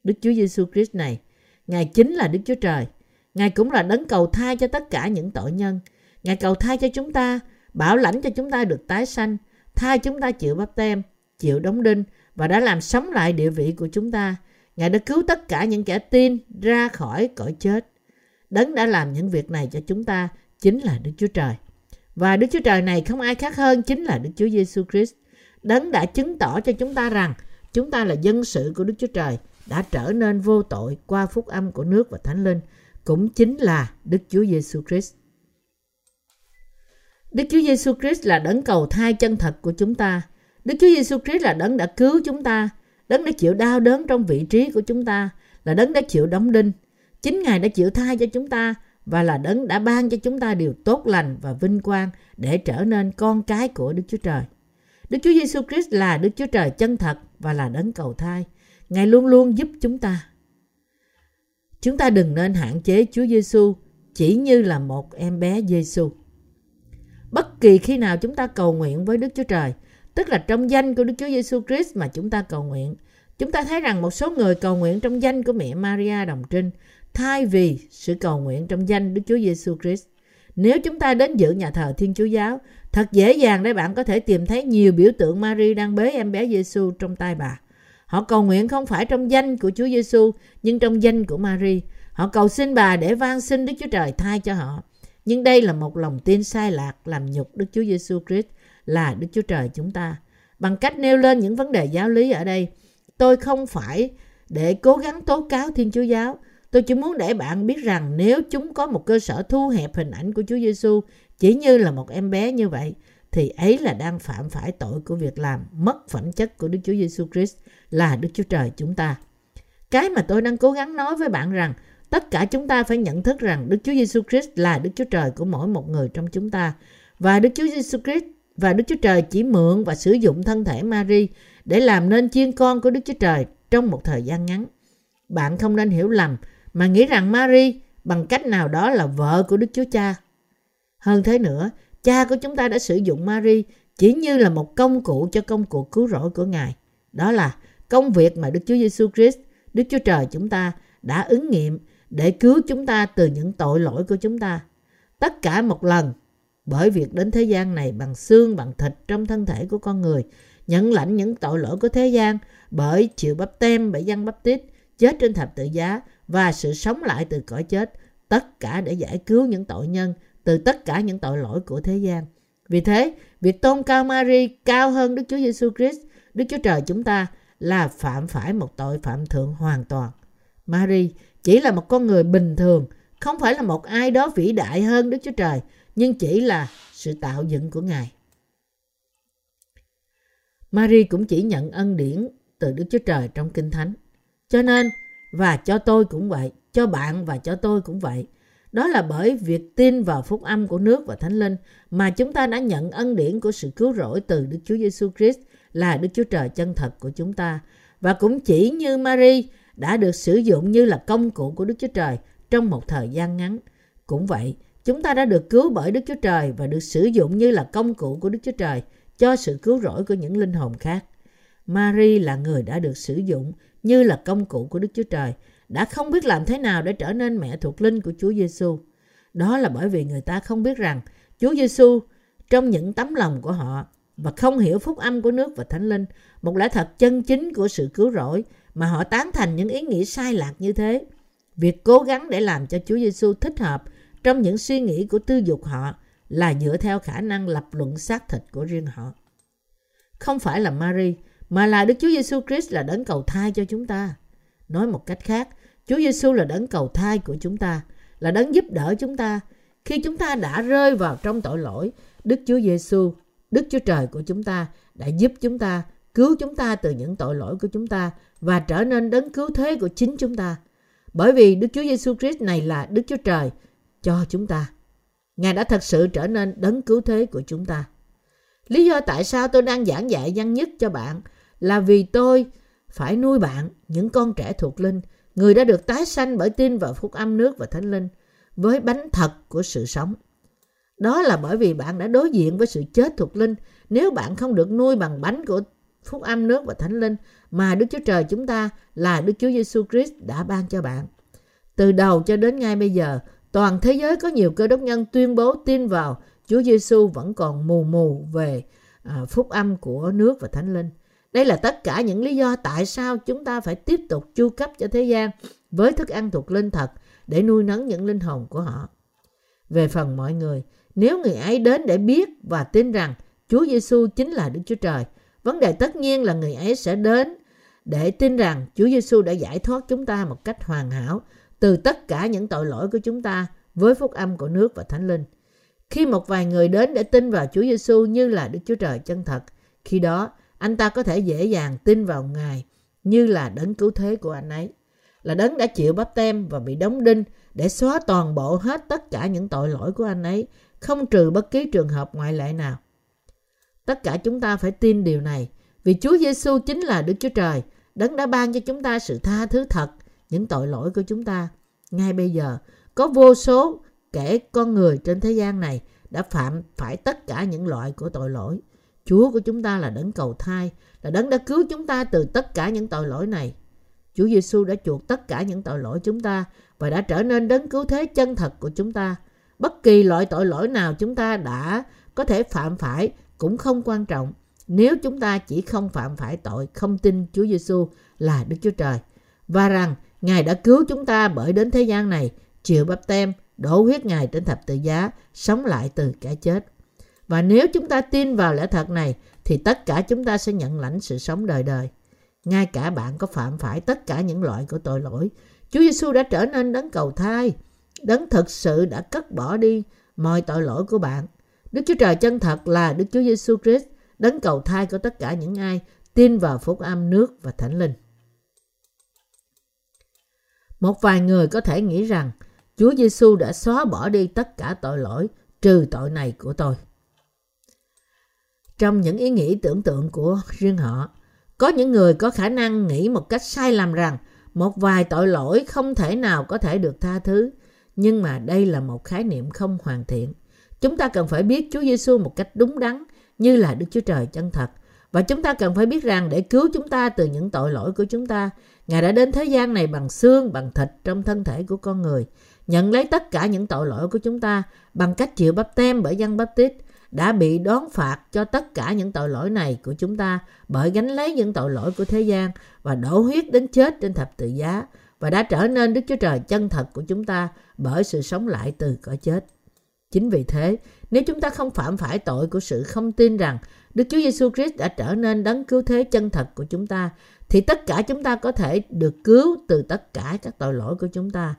Đức Chúa Giêsu Christ này, Ngài chính là Đức Chúa Trời. Ngài cũng là đấng cầu thai cho tất cả những tội nhân. Ngài cầu thai cho chúng ta, bảo lãnh cho chúng ta được tái sanh, thay chúng ta chịu bắp tem, chịu đóng đinh và đã làm sống lại địa vị của chúng ta. Ngài đã cứu tất cả những kẻ tin ra khỏi cõi chết. Đấng đã làm những việc này cho chúng ta chính là Đức Chúa Trời. Và Đức Chúa Trời này không ai khác hơn chính là Đức Chúa Giêsu Christ. Đấng đã chứng tỏ cho chúng ta rằng chúng ta là dân sự của Đức Chúa Trời đã trở nên vô tội qua phúc âm của nước và thánh linh cũng chính là Đức Chúa Giêsu Christ. Đức Chúa Giêsu Christ là đấng cầu thai chân thật của chúng ta. Đức Chúa Giêsu Christ là đấng đã cứu chúng ta, đấng đã chịu đau đớn trong vị trí của chúng ta, là đấng đã chịu đóng đinh. Chính Ngài đã chịu thai cho chúng ta và là đấng đã ban cho chúng ta điều tốt lành và vinh quang để trở nên con cái của Đức Chúa Trời. Đức Chúa Giêsu Christ là Đức Chúa Trời chân thật và là đấng cầu thai. Ngài luôn luôn giúp chúng ta. Chúng ta đừng nên hạn chế Chúa Giêsu chỉ như là một em bé Giêsu. Bất kỳ khi nào chúng ta cầu nguyện với Đức Chúa Trời, tức là trong danh của Đức Chúa Giêsu Christ mà chúng ta cầu nguyện, chúng ta thấy rằng một số người cầu nguyện trong danh của mẹ Maria đồng trinh thay vì sự cầu nguyện trong danh Đức Chúa Giêsu Christ. Nếu chúng ta đến dự nhà thờ Thiên Chúa Giáo, thật dễ dàng để bạn có thể tìm thấy nhiều biểu tượng Mary đang bế em bé Giêsu trong tay bà. Họ cầu nguyện không phải trong danh của Chúa Giêsu, nhưng trong danh của Mary. Họ cầu xin bà để van xin Đức Chúa Trời thay cho họ. Nhưng đây là một lòng tin sai lạc làm nhục Đức Chúa Giêsu Christ là Đức Chúa Trời chúng ta. Bằng cách nêu lên những vấn đề giáo lý ở đây, tôi không phải để cố gắng tố cáo Thiên Chúa Giáo. Tôi chỉ muốn để bạn biết rằng nếu chúng có một cơ sở thu hẹp hình ảnh của Chúa Giêsu chỉ như là một em bé như vậy, thì ấy là đang phạm phải tội của việc làm mất phẩm chất của Đức Chúa Giêsu Christ là Đức Chúa Trời chúng ta. Cái mà tôi đang cố gắng nói với bạn rằng tất cả chúng ta phải nhận thức rằng Đức Chúa Giêsu Christ là Đức Chúa Trời của mỗi một người trong chúng ta và Đức Chúa Giêsu Christ và Đức Chúa Trời chỉ mượn và sử dụng thân thể Mary để làm nên chiên con của Đức Chúa Trời trong một thời gian ngắn. Bạn không nên hiểu lầm mà nghĩ rằng Mary bằng cách nào đó là vợ của Đức Chúa Cha. Hơn thế nữa, cha của chúng ta đã sử dụng Mary chỉ như là một công cụ cho công cuộc cứu rỗi của Ngài. Đó là công việc mà Đức Chúa Giêsu Christ, Đức Chúa Trời chúng ta đã ứng nghiệm để cứu chúng ta từ những tội lỗi của chúng ta. Tất cả một lần bởi việc đến thế gian này bằng xương bằng thịt trong thân thể của con người, nhận lãnh những tội lỗi của thế gian bởi chịu bắp tem bởi dân bắp tít, chết trên thập tự giá và sự sống lại từ cõi chết, tất cả để giải cứu những tội nhân từ tất cả những tội lỗi của thế gian. Vì thế, việc tôn cao Mary cao hơn Đức Chúa Giêsu Christ, Đức Chúa Trời chúng ta là phạm phải một tội phạm thượng hoàn toàn. Mary chỉ là một con người bình thường, không phải là một ai đó vĩ đại hơn Đức Chúa Trời, nhưng chỉ là sự tạo dựng của Ngài. Mary cũng chỉ nhận ân điển từ Đức Chúa Trời trong Kinh Thánh. Cho nên, và cho tôi cũng vậy, cho bạn và cho tôi cũng vậy. Đó là bởi việc tin vào phúc âm của nước và Thánh Linh mà chúng ta đã nhận ân điển của sự cứu rỗi từ Đức Chúa Giêsu Christ là Đức Chúa Trời chân thật của chúng ta. Và cũng chỉ như Mary đã được sử dụng như là công cụ của Đức Chúa Trời trong một thời gian ngắn. Cũng vậy, chúng ta đã được cứu bởi Đức Chúa Trời và được sử dụng như là công cụ của Đức Chúa Trời cho sự cứu rỗi của những linh hồn khác. Mary là người đã được sử dụng như là công cụ của Đức Chúa Trời, đã không biết làm thế nào để trở nên mẹ thuộc linh của Chúa Giêsu. Đó là bởi vì người ta không biết rằng Chúa Giêsu trong những tấm lòng của họ và không hiểu phúc âm của nước và thánh linh, một lẽ thật chân chính của sự cứu rỗi mà họ tán thành những ý nghĩ sai lạc như thế. Việc cố gắng để làm cho Chúa Giêsu thích hợp trong những suy nghĩ của tư dục họ là dựa theo khả năng lập luận xác thịt của riêng họ. Không phải là Mary, mà là Đức Chúa Giêsu Christ là đấng cầu thai cho chúng ta. Nói một cách khác, Chúa Giêsu là đấng cầu thai của chúng ta, là đấng giúp đỡ chúng ta. Khi chúng ta đã rơi vào trong tội lỗi, Đức Chúa Giêsu, Đức Chúa Trời của chúng ta đã giúp chúng ta, cứu chúng ta từ những tội lỗi của chúng ta và trở nên đấng cứu thế của chính chúng ta. Bởi vì Đức Chúa Giêsu Christ này là Đức Chúa Trời cho chúng ta. Ngài đã thật sự trở nên đấng cứu thế của chúng ta. Lý do tại sao tôi đang giảng dạy văn nhất cho bạn là vì tôi phải nuôi bạn, những con trẻ thuộc linh, người đã được tái sanh bởi tin vào phúc âm nước và thánh linh, với bánh thật của sự sống. Đó là bởi vì bạn đã đối diện với sự chết thuộc linh nếu bạn không được nuôi bằng bánh của phúc âm nước và thánh linh mà Đức Chúa Trời chúng ta là Đức Chúa Giêsu Christ đã ban cho bạn. Từ đầu cho đến ngay bây giờ, toàn thế giới có nhiều cơ đốc nhân tuyên bố tin vào Chúa Giêsu vẫn còn mù mù về à, phúc âm của nước và thánh linh. Đây là tất cả những lý do tại sao chúng ta phải tiếp tục chu cấp cho thế gian với thức ăn thuộc linh thật để nuôi nấng những linh hồn của họ. Về phần mọi người, nếu người ấy đến để biết và tin rằng Chúa Giêsu chính là Đức Chúa Trời, vấn đề tất nhiên là người ấy sẽ đến để tin rằng Chúa Giêsu đã giải thoát chúng ta một cách hoàn hảo từ tất cả những tội lỗi của chúng ta với phúc âm của nước và thánh linh. Khi một vài người đến để tin vào Chúa Giêsu như là Đức Chúa Trời chân thật, khi đó anh ta có thể dễ dàng tin vào Ngài như là đấng cứu thế của anh ấy. Là đấng đã chịu bắp tem và bị đóng đinh để xóa toàn bộ hết tất cả những tội lỗi của anh ấy, không trừ bất kỳ trường hợp ngoại lệ nào. Tất cả chúng ta phải tin điều này, vì Chúa Giêsu chính là Đức Chúa Trời, đấng đã ban cho chúng ta sự tha thứ thật, những tội lỗi của chúng ta. Ngay bây giờ, có vô số kẻ con người trên thế gian này đã phạm phải tất cả những loại của tội lỗi. Chúa của chúng ta là đấng cầu thai, là đấng đã cứu chúng ta từ tất cả những tội lỗi này. Chúa Giêsu đã chuộc tất cả những tội lỗi chúng ta và đã trở nên đấng cứu thế chân thật của chúng ta. Bất kỳ loại tội lỗi nào chúng ta đã có thể phạm phải cũng không quan trọng nếu chúng ta chỉ không phạm phải tội không tin Chúa Giêsu là Đức Chúa Trời và rằng Ngài đã cứu chúng ta bởi đến thế gian này chịu bắp tem, đổ huyết Ngài trên thập tự giá, sống lại từ cái chết. Và nếu chúng ta tin vào lẽ thật này thì tất cả chúng ta sẽ nhận lãnh sự sống đời đời. Ngay cả bạn có phạm phải tất cả những loại của tội lỗi, Chúa Giêsu đã trở nên đấng cầu thai, đấng thực sự đã cất bỏ đi mọi tội lỗi của bạn. Đức Chúa Trời chân thật là Đức Chúa Giêsu Christ, đấng cầu thai của tất cả những ai tin vào phúc âm nước và thánh linh. Một vài người có thể nghĩ rằng Chúa Giêsu đã xóa bỏ đi tất cả tội lỗi trừ tội này của tôi trong những ý nghĩ tưởng tượng của riêng họ. Có những người có khả năng nghĩ một cách sai lầm rằng một vài tội lỗi không thể nào có thể được tha thứ, nhưng mà đây là một khái niệm không hoàn thiện. Chúng ta cần phải biết Chúa Giêsu một cách đúng đắn như là Đức Chúa Trời chân thật. Và chúng ta cần phải biết rằng để cứu chúng ta từ những tội lỗi của chúng ta, Ngài đã đến thế gian này bằng xương, bằng thịt trong thân thể của con người, nhận lấy tất cả những tội lỗi của chúng ta bằng cách chịu bắp tem bởi dân bắp tít đã bị đón phạt cho tất cả những tội lỗi này của chúng ta bởi gánh lấy những tội lỗi của thế gian và đổ huyết đến chết trên thập tự giá và đã trở nên Đức Chúa Trời chân thật của chúng ta bởi sự sống lại từ cõi chết. Chính vì thế, nếu chúng ta không phạm phải tội của sự không tin rằng Đức Chúa Giêsu Christ đã trở nên đấng cứu thế chân thật của chúng ta, thì tất cả chúng ta có thể được cứu từ tất cả các tội lỗi của chúng ta.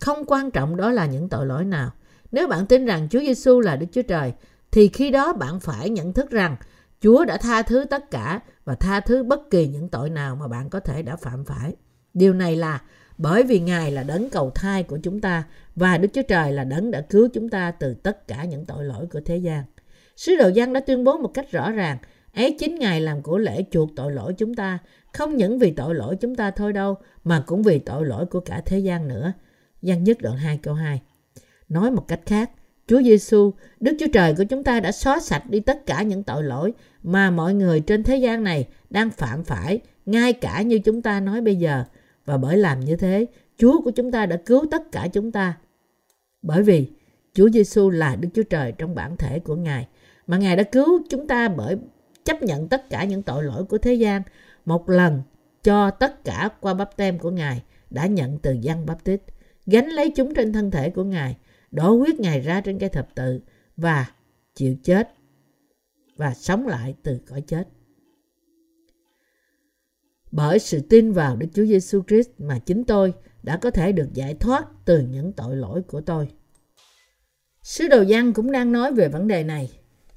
Không quan trọng đó là những tội lỗi nào. Nếu bạn tin rằng Chúa Giêsu là Đức Chúa Trời, thì khi đó bạn phải nhận thức rằng Chúa đã tha thứ tất cả và tha thứ bất kỳ những tội nào mà bạn có thể đã phạm phải. Điều này là bởi vì Ngài là đấng cầu thai của chúng ta và Đức Chúa Trời là đấng đã cứu chúng ta từ tất cả những tội lỗi của thế gian. Sứ đồ Giăng đã tuyên bố một cách rõ ràng, ấy chính Ngài làm của lễ chuộc tội lỗi chúng ta, không những vì tội lỗi chúng ta thôi đâu, mà cũng vì tội lỗi của cả thế gian nữa. Giăng nhất đoạn 2 câu 2. Nói một cách khác, Chúa Giêsu, Đức Chúa Trời của chúng ta đã xóa sạch đi tất cả những tội lỗi mà mọi người trên thế gian này đang phạm phải, ngay cả như chúng ta nói bây giờ. Và bởi làm như thế, Chúa của chúng ta đã cứu tất cả chúng ta. Bởi vì Chúa Giêsu là Đức Chúa Trời trong bản thể của Ngài, mà Ngài đã cứu chúng ta bởi chấp nhận tất cả những tội lỗi của thế gian một lần cho tất cả qua bắp tem của Ngài đã nhận từ dân bắp tít, gánh lấy chúng trên thân thể của Ngài đổ huyết Ngài ra trên cây thập tự và chịu chết và sống lại từ cõi chết. Bởi sự tin vào Đức Chúa Giêsu Christ mà chính tôi đã có thể được giải thoát từ những tội lỗi của tôi. Sứ đồ Giăng cũng đang nói về vấn đề này.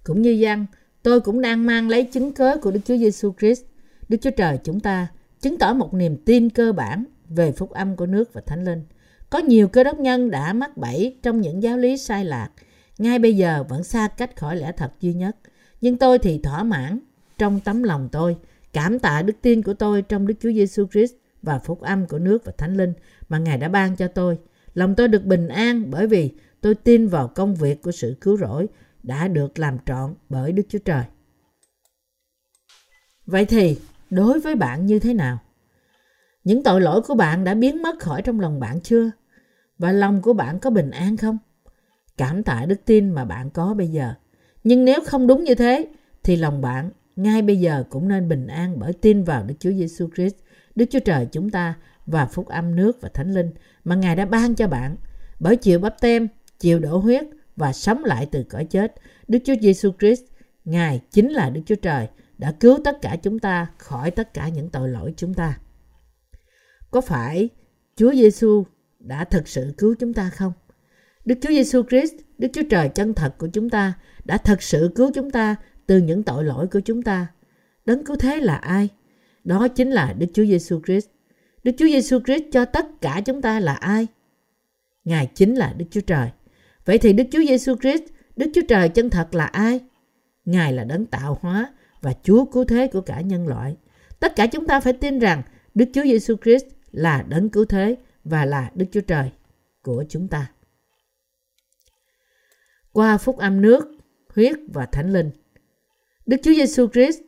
Cũng như Giăng, tôi cũng đang mang lấy chứng cớ của Đức Chúa Giêsu Christ, Đức Chúa Trời chúng ta, chứng tỏ một niềm tin cơ bản về phúc âm của nước và thánh linh – có nhiều cơ đốc nhân đã mắc bẫy trong những giáo lý sai lạc, ngay bây giờ vẫn xa cách khỏi lẽ thật duy nhất. Nhưng tôi thì thỏa mãn trong tấm lòng tôi, cảm tạ đức tin của tôi trong Đức Chúa Giêsu Christ và phúc âm của nước và thánh linh mà Ngài đã ban cho tôi. Lòng tôi được bình an bởi vì tôi tin vào công việc của sự cứu rỗi đã được làm trọn bởi Đức Chúa Trời. Vậy thì, đối với bạn như thế nào? Những tội lỗi của bạn đã biến mất khỏi trong lòng bạn chưa? Và lòng của bạn có bình an không? Cảm tạ đức tin mà bạn có bây giờ. Nhưng nếu không đúng như thế, thì lòng bạn ngay bây giờ cũng nên bình an bởi tin vào Đức Chúa Giêsu Christ, Đức Chúa Trời chúng ta và phúc âm nước và thánh linh mà Ngài đã ban cho bạn. Bởi chịu bắp tem, chịu đổ huyết và sống lại từ cõi chết, Đức Chúa Giêsu Christ, Ngài chính là Đức Chúa Trời đã cứu tất cả chúng ta khỏi tất cả những tội lỗi chúng ta. Có phải Chúa Giêsu đã thực sự cứu chúng ta không? Đức Chúa Giêsu Christ, Đức Chúa Trời chân thật của chúng ta đã thực sự cứu chúng ta từ những tội lỗi của chúng ta. Đấng cứu thế là ai? Đó chính là Đức Chúa Giêsu Christ. Đức Chúa Giêsu Christ cho tất cả chúng ta là ai? Ngài chính là Đức Chúa Trời. Vậy thì Đức Chúa Giêsu Christ, Đức Chúa Trời chân thật là ai? Ngài là đấng tạo hóa và Chúa cứu thế của cả nhân loại. Tất cả chúng ta phải tin rằng Đức Chúa Giêsu Christ là đấng cứu thế và là Đức Chúa Trời của chúng ta. Qua phúc âm nước, huyết và thánh linh, Đức Chúa Giêsu Christ,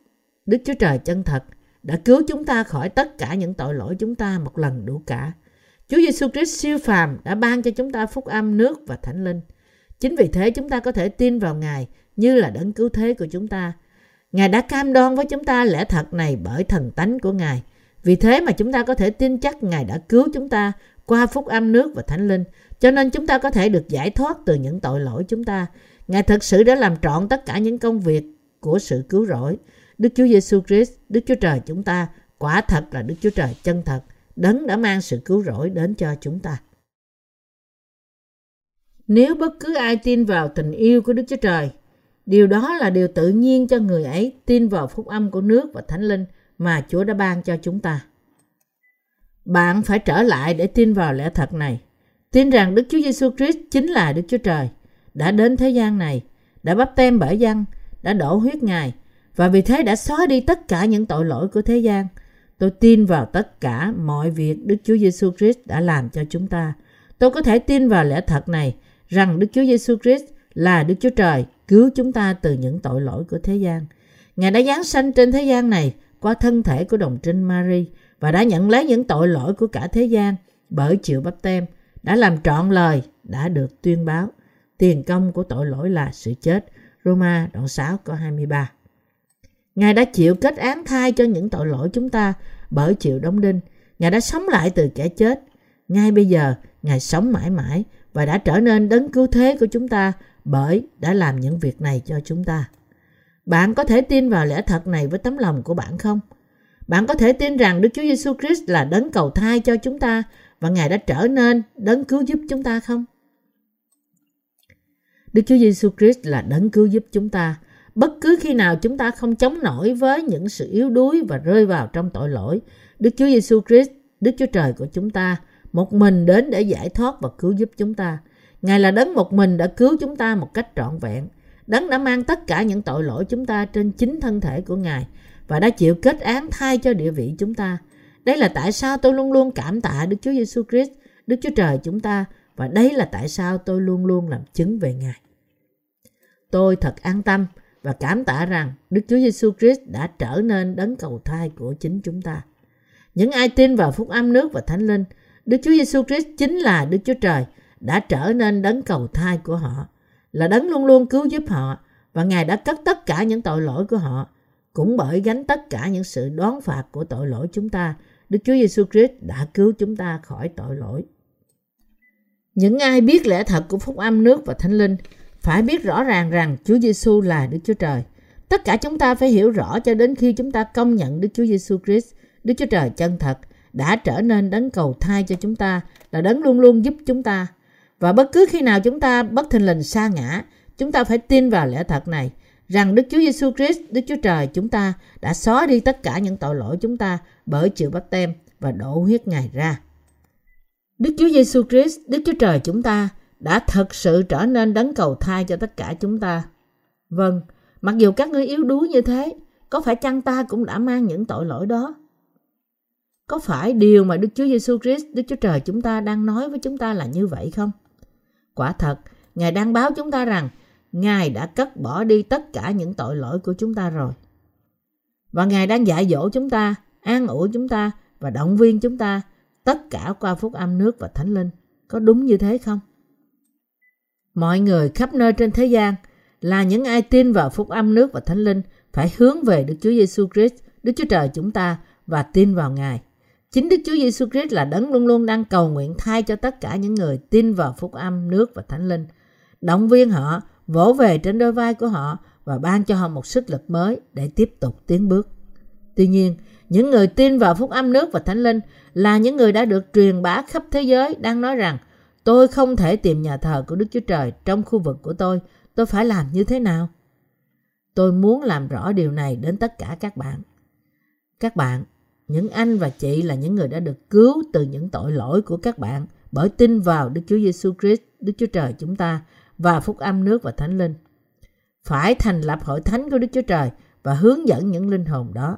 Đức Chúa Trời chân thật đã cứu chúng ta khỏi tất cả những tội lỗi chúng ta một lần đủ cả. Chúa Giêsu Christ siêu phàm đã ban cho chúng ta phúc âm nước và thánh linh. Chính vì thế chúng ta có thể tin vào Ngài như là đấng cứu thế của chúng ta. Ngài đã cam đoan với chúng ta lẽ thật này bởi thần tánh của Ngài vì thế mà chúng ta có thể tin chắc Ngài đã cứu chúng ta qua phúc âm nước và thánh linh, cho nên chúng ta có thể được giải thoát từ những tội lỗi chúng ta. Ngài thực sự đã làm trọn tất cả những công việc của sự cứu rỗi. Đức Chúa Giêsu Christ, Đức Chúa Trời chúng ta, quả thật là Đức Chúa Trời chân thật, đấng đã mang sự cứu rỗi đến cho chúng ta. Nếu bất cứ ai tin vào tình yêu của Đức Chúa Trời, điều đó là điều tự nhiên cho người ấy tin vào phúc âm của nước và thánh linh – mà Chúa đã ban cho chúng ta. Bạn phải trở lại để tin vào lẽ thật này. Tin rằng Đức Chúa Giêsu Christ chính là Đức Chúa Trời, đã đến thế gian này, đã bắp tem bởi dân, đã đổ huyết Ngài và vì thế đã xóa đi tất cả những tội lỗi của thế gian. Tôi tin vào tất cả mọi việc Đức Chúa Giêsu Christ đã làm cho chúng ta. Tôi có thể tin vào lẽ thật này rằng Đức Chúa Giêsu Christ là Đức Chúa Trời cứu chúng ta từ những tội lỗi của thế gian. Ngài đã giáng sanh trên thế gian này qua thân thể của đồng trinh Mary và đã nhận lấy những tội lỗi của cả thế gian bởi chịu bắp tem, đã làm trọn lời, đã được tuyên báo. Tiền công của tội lỗi là sự chết. Roma đoạn 6 câu 23 Ngài đã chịu kết án thai cho những tội lỗi chúng ta bởi chịu đóng đinh. Ngài đã sống lại từ kẻ chết. Ngay bây giờ, Ngài sống mãi mãi và đã trở nên đấng cứu thế của chúng ta bởi đã làm những việc này cho chúng ta. Bạn có thể tin vào lẽ thật này với tấm lòng của bạn không? Bạn có thể tin rằng Đức Chúa Giêsu Christ là đấng cầu thai cho chúng ta và Ngài đã trở nên đấng cứu giúp chúng ta không? Đức Chúa Giêsu Christ là đấng cứu giúp chúng ta. Bất cứ khi nào chúng ta không chống nổi với những sự yếu đuối và rơi vào trong tội lỗi, Đức Chúa Giêsu Christ, Đức Chúa Trời của chúng ta, một mình đến để giải thoát và cứu giúp chúng ta. Ngài là đấng một mình đã cứu chúng ta một cách trọn vẹn. Đấng đã mang tất cả những tội lỗi chúng ta trên chính thân thể của Ngài và đã chịu kết án thay cho địa vị chúng ta. Đây là tại sao tôi luôn luôn cảm tạ Đức Chúa Giêsu Christ, Đức Chúa Trời chúng ta và đây là tại sao tôi luôn luôn làm chứng về Ngài. Tôi thật an tâm và cảm tạ rằng Đức Chúa Giêsu Christ đã trở nên đấng cầu thai của chính chúng ta. Những ai tin vào phúc âm nước và thánh linh, Đức Chúa Giêsu Christ chính là Đức Chúa Trời đã trở nên đấng cầu thai của họ, là đấng luôn luôn cứu giúp họ và Ngài đã cất tất cả những tội lỗi của họ. Cũng bởi gánh tất cả những sự đoán phạt của tội lỗi chúng ta, Đức Chúa Giêsu Christ đã cứu chúng ta khỏi tội lỗi. Những ai biết lẽ thật của phúc âm nước và thánh linh phải biết rõ ràng rằng Chúa Giêsu là Đức Chúa Trời. Tất cả chúng ta phải hiểu rõ cho đến khi chúng ta công nhận Đức Chúa Giêsu Christ, Đức Chúa Trời chân thật, đã trở nên đấng cầu thai cho chúng ta, là đấng luôn luôn giúp chúng ta. Và bất cứ khi nào chúng ta bất thình lình sa ngã, chúng ta phải tin vào lẽ thật này, rằng Đức Chúa Giêsu Christ, Đức Chúa Trời chúng ta đã xóa đi tất cả những tội lỗi chúng ta bởi chịu bắt tem và đổ huyết Ngài ra. Đức Chúa Giêsu Christ, Đức Chúa Trời chúng ta đã thật sự trở nên đấng cầu thai cho tất cả chúng ta. Vâng, mặc dù các ngươi yếu đuối như thế, có phải chăng ta cũng đã mang những tội lỗi đó? Có phải điều mà Đức Chúa Giêsu Christ, Đức Chúa Trời chúng ta đang nói với chúng ta là như vậy không? Quả thật, Ngài đang báo chúng ta rằng Ngài đã cất bỏ đi tất cả những tội lỗi của chúng ta rồi. Và Ngài đang dạy dỗ chúng ta, an ủi chúng ta và động viên chúng ta tất cả qua phúc âm nước và thánh linh. Có đúng như thế không? Mọi người khắp nơi trên thế gian là những ai tin vào phúc âm nước và thánh linh phải hướng về Đức Chúa Giêsu Christ, Đức Chúa Trời chúng ta và tin vào Ngài. Chính Đức Chúa Giêsu Christ là đấng luôn luôn đang cầu nguyện thay cho tất cả những người tin vào phúc âm nước và thánh linh, động viên họ, vỗ về trên đôi vai của họ và ban cho họ một sức lực mới để tiếp tục tiến bước. Tuy nhiên, những người tin vào phúc âm nước và thánh linh là những người đã được truyền bá khắp thế giới đang nói rằng Tôi không thể tìm nhà thờ của Đức Chúa Trời trong khu vực của tôi. Tôi phải làm như thế nào? Tôi muốn làm rõ điều này đến tất cả các bạn. Các bạn, những anh và chị là những người đã được cứu từ những tội lỗi của các bạn bởi tin vào Đức Chúa Giêsu Christ, Đức Chúa Trời chúng ta và phúc âm nước và thánh linh. Phải thành lập hội thánh của Đức Chúa Trời và hướng dẫn những linh hồn đó.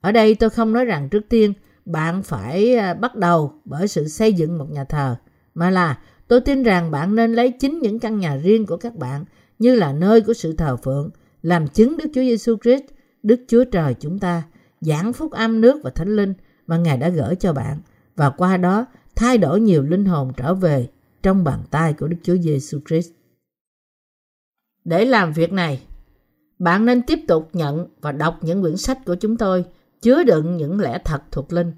Ở đây tôi không nói rằng trước tiên bạn phải à, bắt đầu bởi sự xây dựng một nhà thờ mà là tôi tin rằng bạn nên lấy chính những căn nhà riêng của các bạn như là nơi của sự thờ phượng, làm chứng Đức Chúa Giêsu Christ, Đức Chúa Trời chúng ta, giảng phúc âm nước và thánh linh mà Ngài đã gửi cho bạn và qua đó thay đổi nhiều linh hồn trở về trong bàn tay của Đức Chúa Giêsu Christ. Để làm việc này, bạn nên tiếp tục nhận và đọc những quyển sách của chúng tôi chứa đựng những lẽ thật thuộc linh,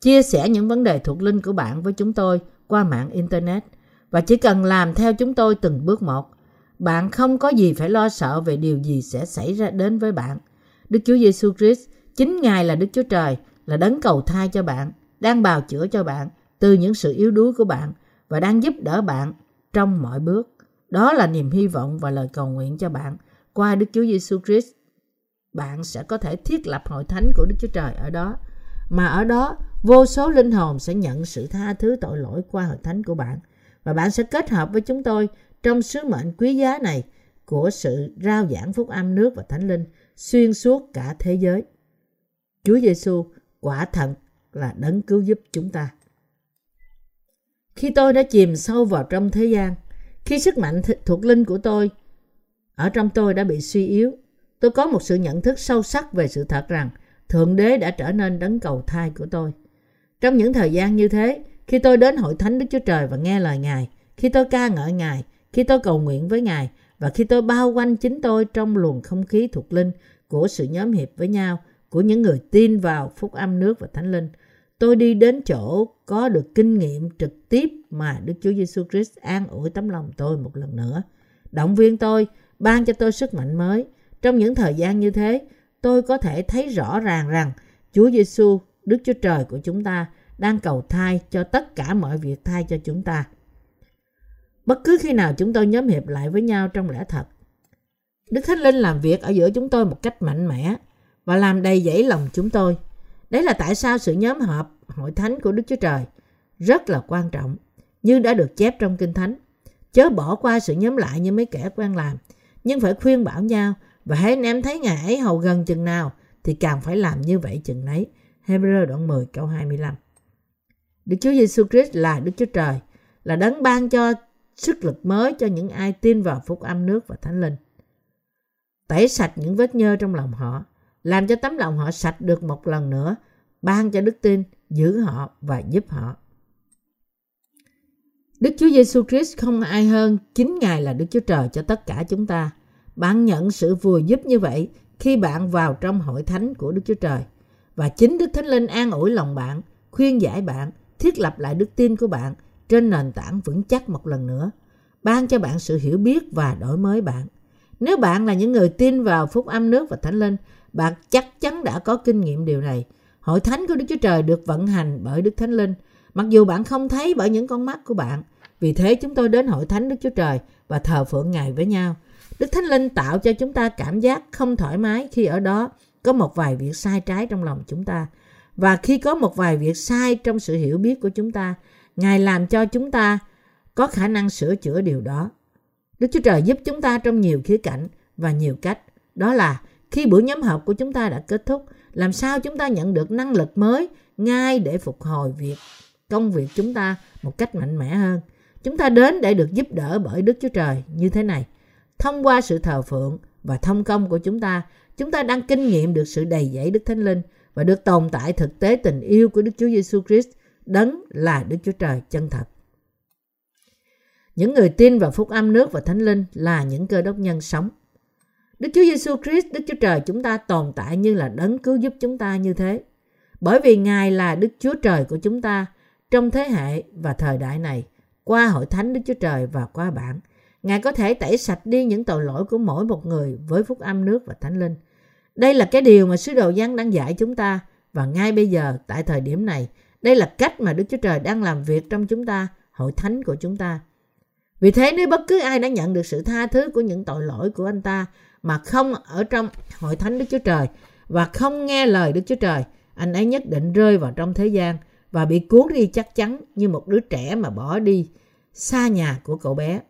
chia sẻ những vấn đề thuộc linh của bạn với chúng tôi qua mạng Internet và chỉ cần làm theo chúng tôi từng bước một. Bạn không có gì phải lo sợ về điều gì sẽ xảy ra đến với bạn. Đức Chúa Giêsu Christ, chính Ngài là Đức Chúa Trời, là đấng cầu thai cho bạn, đang bào chữa cho bạn từ những sự yếu đuối của bạn và đang giúp đỡ bạn trong mọi bước. Đó là niềm hy vọng và lời cầu nguyện cho bạn qua Đức Chúa Giêsu Christ. Bạn sẽ có thể thiết lập hội thánh của Đức Chúa Trời ở đó, mà ở đó Vô số linh hồn sẽ nhận sự tha thứ tội lỗi qua hội thánh của bạn và bạn sẽ kết hợp với chúng tôi trong sứ mệnh quý giá này của sự rao giảng phúc âm nước và thánh linh xuyên suốt cả thế giới. Chúa Giêsu quả thật là đấng cứu giúp chúng ta. Khi tôi đã chìm sâu vào trong thế gian, khi sức mạnh thuộc linh của tôi ở trong tôi đã bị suy yếu, tôi có một sự nhận thức sâu sắc về sự thật rằng Thượng Đế đã trở nên đấng cầu thai của tôi. Trong những thời gian như thế, khi tôi đến hội thánh Đức Chúa Trời và nghe lời Ngài, khi tôi ca ngợi Ngài, khi tôi cầu nguyện với Ngài và khi tôi bao quanh chính tôi trong luồng không khí thuộc linh của sự nhóm hiệp với nhau, của những người tin vào phúc âm nước và thánh linh, tôi đi đến chỗ có được kinh nghiệm trực tiếp mà Đức Chúa Giêsu Christ an ủi tấm lòng tôi một lần nữa. động viên tôi, ban cho tôi sức mạnh mới. Trong những thời gian như thế, tôi có thể thấy rõ ràng rằng Chúa Giêsu, Đức Chúa Trời của chúng ta, đang cầu thai cho tất cả mọi việc thai cho chúng ta. Bất cứ khi nào chúng tôi nhóm hiệp lại với nhau trong lẽ thật, Đức Thánh Linh làm việc ở giữa chúng tôi một cách mạnh mẽ và làm đầy dẫy lòng chúng tôi. Đấy là tại sao sự nhóm họp hội thánh của Đức Chúa Trời rất là quan trọng, như đã được chép trong Kinh Thánh. Chớ bỏ qua sự nhóm lại như mấy kẻ quen làm, nhưng phải khuyên bảo nhau và hãy anh em thấy ngày ấy hầu gần chừng nào thì càng phải làm như vậy chừng nấy. Hebrew đoạn 10 câu 25 Đức Chúa Giêsu Christ là Đức Chúa Trời, là đấng ban cho sức lực mới cho những ai tin vào phúc âm nước và thánh linh. Tẩy sạch những vết nhơ trong lòng họ, làm cho tấm lòng họ sạch được một lần nữa, ban cho đức tin, giữ họ và giúp họ. Đức Chúa Giêsu Christ không ai hơn, chính Ngài là Đức Chúa Trời cho tất cả chúng ta. Bạn nhận sự vui giúp như vậy khi bạn vào trong hội thánh của Đức Chúa Trời. Và chính Đức Thánh Linh an ủi lòng bạn, khuyên giải bạn, thiết lập lại đức tin của bạn trên nền tảng vững chắc một lần nữa, ban cho bạn sự hiểu biết và đổi mới bạn. Nếu bạn là những người tin vào phúc âm nước và thánh linh, bạn chắc chắn đã có kinh nghiệm điều này. Hội thánh của Đức Chúa Trời được vận hành bởi Đức Thánh Linh, mặc dù bạn không thấy bởi những con mắt của bạn. Vì thế chúng tôi đến hội thánh Đức Chúa Trời và thờ phượng Ngài với nhau. Đức Thánh Linh tạo cho chúng ta cảm giác không thoải mái khi ở đó có một vài việc sai trái trong lòng chúng ta. Và khi có một vài việc sai trong sự hiểu biết của chúng ta, Ngài làm cho chúng ta có khả năng sửa chữa điều đó. Đức Chúa Trời giúp chúng ta trong nhiều khía cạnh và nhiều cách. Đó là khi buổi nhóm họp của chúng ta đã kết thúc, làm sao chúng ta nhận được năng lực mới ngay để phục hồi việc công việc chúng ta một cách mạnh mẽ hơn. Chúng ta đến để được giúp đỡ bởi Đức Chúa Trời như thế này. Thông qua sự thờ phượng và thông công của chúng ta, chúng ta đang kinh nghiệm được sự đầy dẫy Đức Thánh Linh và được tồn tại thực tế tình yêu của Đức Chúa Giêsu Christ, đấng là Đức Chúa Trời chân thật. Những người tin vào phúc âm nước và thánh linh là những cơ đốc nhân sống. Đức Chúa Giêsu Christ, Đức Chúa Trời chúng ta tồn tại như là đấng cứu giúp chúng ta như thế. Bởi vì Ngài là Đức Chúa Trời của chúng ta trong thế hệ và thời đại này, qua hội thánh Đức Chúa Trời và qua bản. Ngài có thể tẩy sạch đi những tội lỗi của mỗi một người với phúc âm nước và thánh linh. Đây là cái điều mà sứ đồ Giăng đang dạy chúng ta và ngay bây giờ tại thời điểm này, đây là cách mà Đức Chúa Trời đang làm việc trong chúng ta, hội thánh của chúng ta. Vì thế nếu bất cứ ai đã nhận được sự tha thứ của những tội lỗi của anh ta mà không ở trong hội thánh Đức Chúa Trời và không nghe lời Đức Chúa Trời, anh ấy nhất định rơi vào trong thế gian và bị cuốn đi chắc chắn như một đứa trẻ mà bỏ đi xa nhà của cậu bé.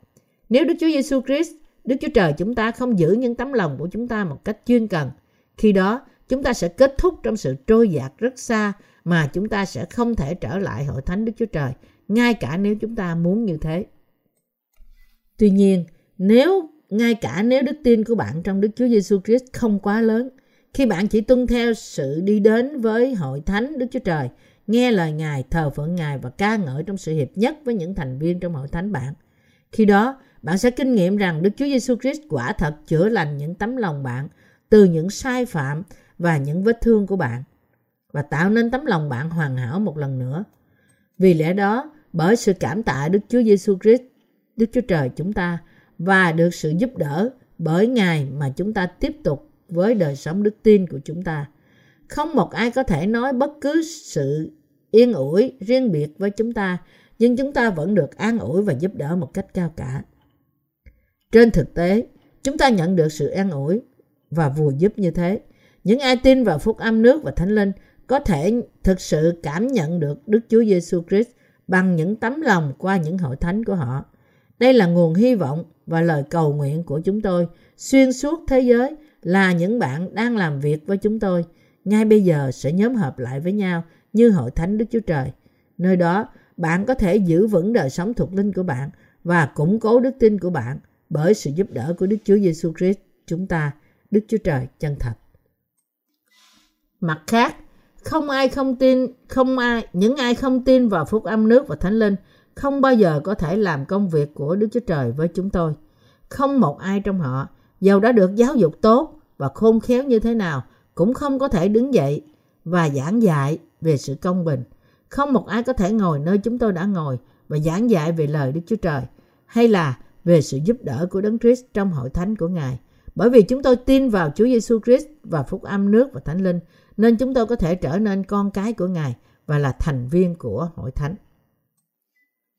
Nếu Đức Chúa Giêsu Christ, Đức Chúa Trời chúng ta không giữ những tấm lòng của chúng ta một cách chuyên cần, khi đó chúng ta sẽ kết thúc trong sự trôi dạt rất xa mà chúng ta sẽ không thể trở lại hội thánh Đức Chúa Trời, ngay cả nếu chúng ta muốn như thế. Tuy nhiên, nếu ngay cả nếu đức tin của bạn trong Đức Chúa Giêsu Christ không quá lớn, khi bạn chỉ tuân theo sự đi đến với hội thánh Đức Chúa Trời, nghe lời Ngài, thờ phượng Ngài và ca ngợi trong sự hiệp nhất với những thành viên trong hội thánh bạn. Khi đó, bạn sẽ kinh nghiệm rằng Đức Chúa Giêsu Christ quả thật chữa lành những tấm lòng bạn từ những sai phạm và những vết thương của bạn và tạo nên tấm lòng bạn hoàn hảo một lần nữa. Vì lẽ đó, bởi sự cảm tạ Đức Chúa Giêsu Christ, Đức Chúa Trời chúng ta và được sự giúp đỡ bởi Ngài mà chúng ta tiếp tục với đời sống đức tin của chúng ta. Không một ai có thể nói bất cứ sự yên ủi riêng biệt với chúng ta, nhưng chúng ta vẫn được an ủi và giúp đỡ một cách cao cả. Trên thực tế, chúng ta nhận được sự an ủi và vùi giúp như thế. Những ai tin vào phúc âm nước và thánh linh có thể thực sự cảm nhận được Đức Chúa Giêsu Christ bằng những tấm lòng qua những hội thánh của họ. Đây là nguồn hy vọng và lời cầu nguyện của chúng tôi xuyên suốt thế giới là những bạn đang làm việc với chúng tôi ngay bây giờ sẽ nhóm hợp lại với nhau như hội thánh Đức Chúa Trời. Nơi đó, bạn có thể giữ vững đời sống thuộc linh của bạn và củng cố đức tin của bạn bởi sự giúp đỡ của Đức Chúa Giêsu Christ chúng ta, Đức Chúa Trời chân thật. Mặt khác, không ai không tin, không ai, những ai không tin vào phúc âm nước và thánh linh không bao giờ có thể làm công việc của Đức Chúa Trời với chúng tôi. Không một ai trong họ, giàu đã được giáo dục tốt và khôn khéo như thế nào, cũng không có thể đứng dậy và giảng dạy về sự công bình. Không một ai có thể ngồi nơi chúng tôi đã ngồi và giảng dạy về lời Đức Chúa Trời hay là về sự giúp đỡ của Đấng Christ trong hội thánh của Ngài. Bởi vì chúng tôi tin vào Chúa Giêsu Christ và phúc âm nước và thánh linh, nên chúng tôi có thể trở nên con cái của Ngài và là thành viên của hội thánh.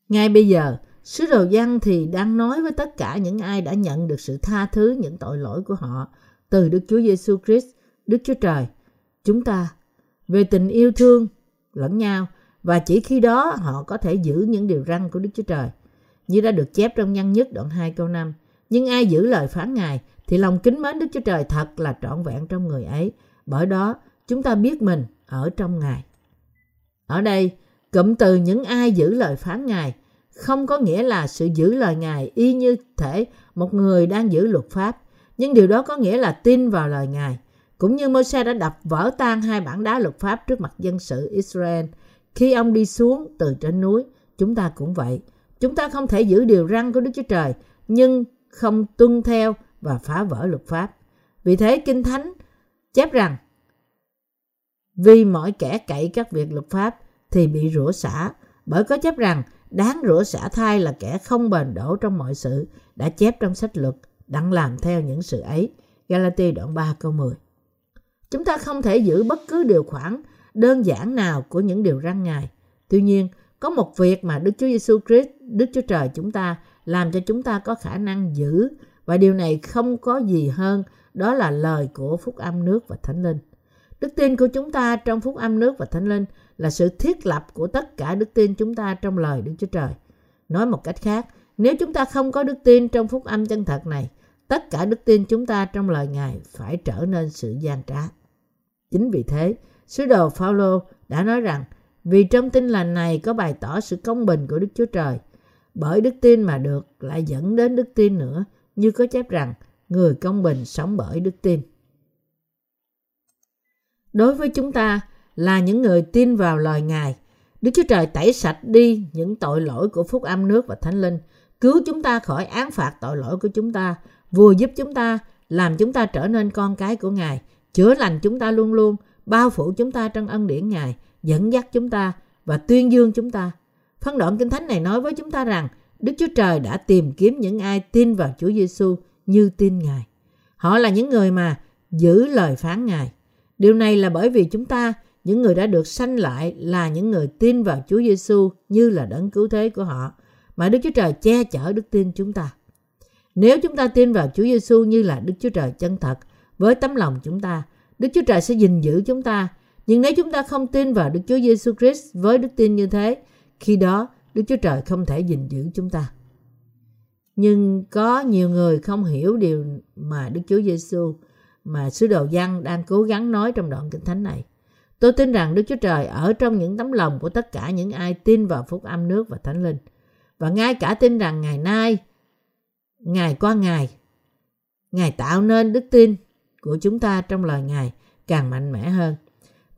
Ngay bây giờ, sứ đồ Giăng thì đang nói với tất cả những ai đã nhận được sự tha thứ những tội lỗi của họ từ Đức Chúa Giêsu Christ, Đức Chúa Trời, chúng ta về tình yêu thương lẫn nhau và chỉ khi đó họ có thể giữ những điều răn của Đức Chúa Trời. Như đã được chép trong nhân nhất đoạn 2 câu 5. Nhưng ai giữ lời phán Ngài thì lòng kính mến Đức Chúa Trời thật là trọn vẹn trong người ấy. Bởi đó chúng ta biết mình ở trong Ngài. Ở đây, cụm từ những ai giữ lời phán Ngài không có nghĩa là sự giữ lời Ngài y như thể một người đang giữ luật pháp, nhưng điều đó có nghĩa là tin vào lời Ngài. Cũng như Môi-se đã đập vỡ tan hai bản đá luật pháp trước mặt dân sự Israel khi ông đi xuống từ trên núi, chúng ta cũng vậy. Chúng ta không thể giữ điều răn của Đức Chúa Trời, nhưng không tuân theo và phá vỡ luật pháp. Vì thế Kinh Thánh chép rằng vì mọi kẻ cậy các việc luật pháp thì bị rủa xả, bởi có chép rằng đáng rủa xả thai là kẻ không bền đổ trong mọi sự đã chép trong sách luật đặng làm theo những sự ấy. Galati đoạn 3 câu 10 Chúng ta không thể giữ bất cứ điều khoản đơn giản nào của những điều răn Ngài. Tuy nhiên, có một việc mà Đức Chúa Giêsu Christ, Đức Chúa Trời chúng ta làm cho chúng ta có khả năng giữ và điều này không có gì hơn đó là lời của phúc âm nước và thánh linh. Đức tin của chúng ta trong phúc âm nước và thánh linh là sự thiết lập của tất cả đức tin chúng ta trong lời Đức Chúa Trời. Nói một cách khác, nếu chúng ta không có đức tin trong phúc âm chân thật này, tất cả đức tin chúng ta trong lời Ngài phải trở nên sự gian trá. Chính vì thế, sứ đồ Phaolô đã nói rằng vì trong tin lành này có bày tỏ sự công bình của Đức Chúa Trời, bởi đức tin mà được lại dẫn đến đức tin nữa, như có chép rằng người công bình sống bởi đức tin. Đối với chúng ta là những người tin vào lời Ngài, Đức Chúa Trời tẩy sạch đi những tội lỗi của phúc âm nước và thánh linh, cứu chúng ta khỏi án phạt tội lỗi của chúng ta, vừa giúp chúng ta làm chúng ta trở nên con cái của Ngài, chữa lành chúng ta luôn luôn, bao phủ chúng ta trong ân điển Ngài, dẫn dắt chúng ta và tuyên dương chúng ta. Phân đoạn Kinh Thánh này nói với chúng ta rằng Đức Chúa Trời đã tìm kiếm những ai tin vào Chúa Giêsu như tin Ngài. Họ là những người mà giữ lời phán Ngài. Điều này là bởi vì chúng ta, những người đã được sanh lại là những người tin vào Chúa Giêsu như là đấng cứu thế của họ, mà Đức Chúa Trời che chở đức tin chúng ta. Nếu chúng ta tin vào Chúa Giêsu như là Đức Chúa Trời chân thật với tấm lòng chúng ta, Đức Chúa Trời sẽ gìn giữ chúng ta. Nhưng nếu chúng ta không tin vào Đức Chúa Giêsu Christ với đức tin như thế, khi đó Đức Chúa Trời không thể gìn giữ chúng ta. Nhưng có nhiều người không hiểu điều mà Đức Chúa Giêsu mà sứ đồ Giăng đang cố gắng nói trong đoạn kinh thánh này. Tôi tin rằng Đức Chúa Trời ở trong những tấm lòng của tất cả những ai tin vào phúc âm nước và thánh linh. Và ngay cả tin rằng ngày nay, ngày qua ngày, Ngài tạo nên đức tin của chúng ta trong lời Ngài càng mạnh mẽ hơn.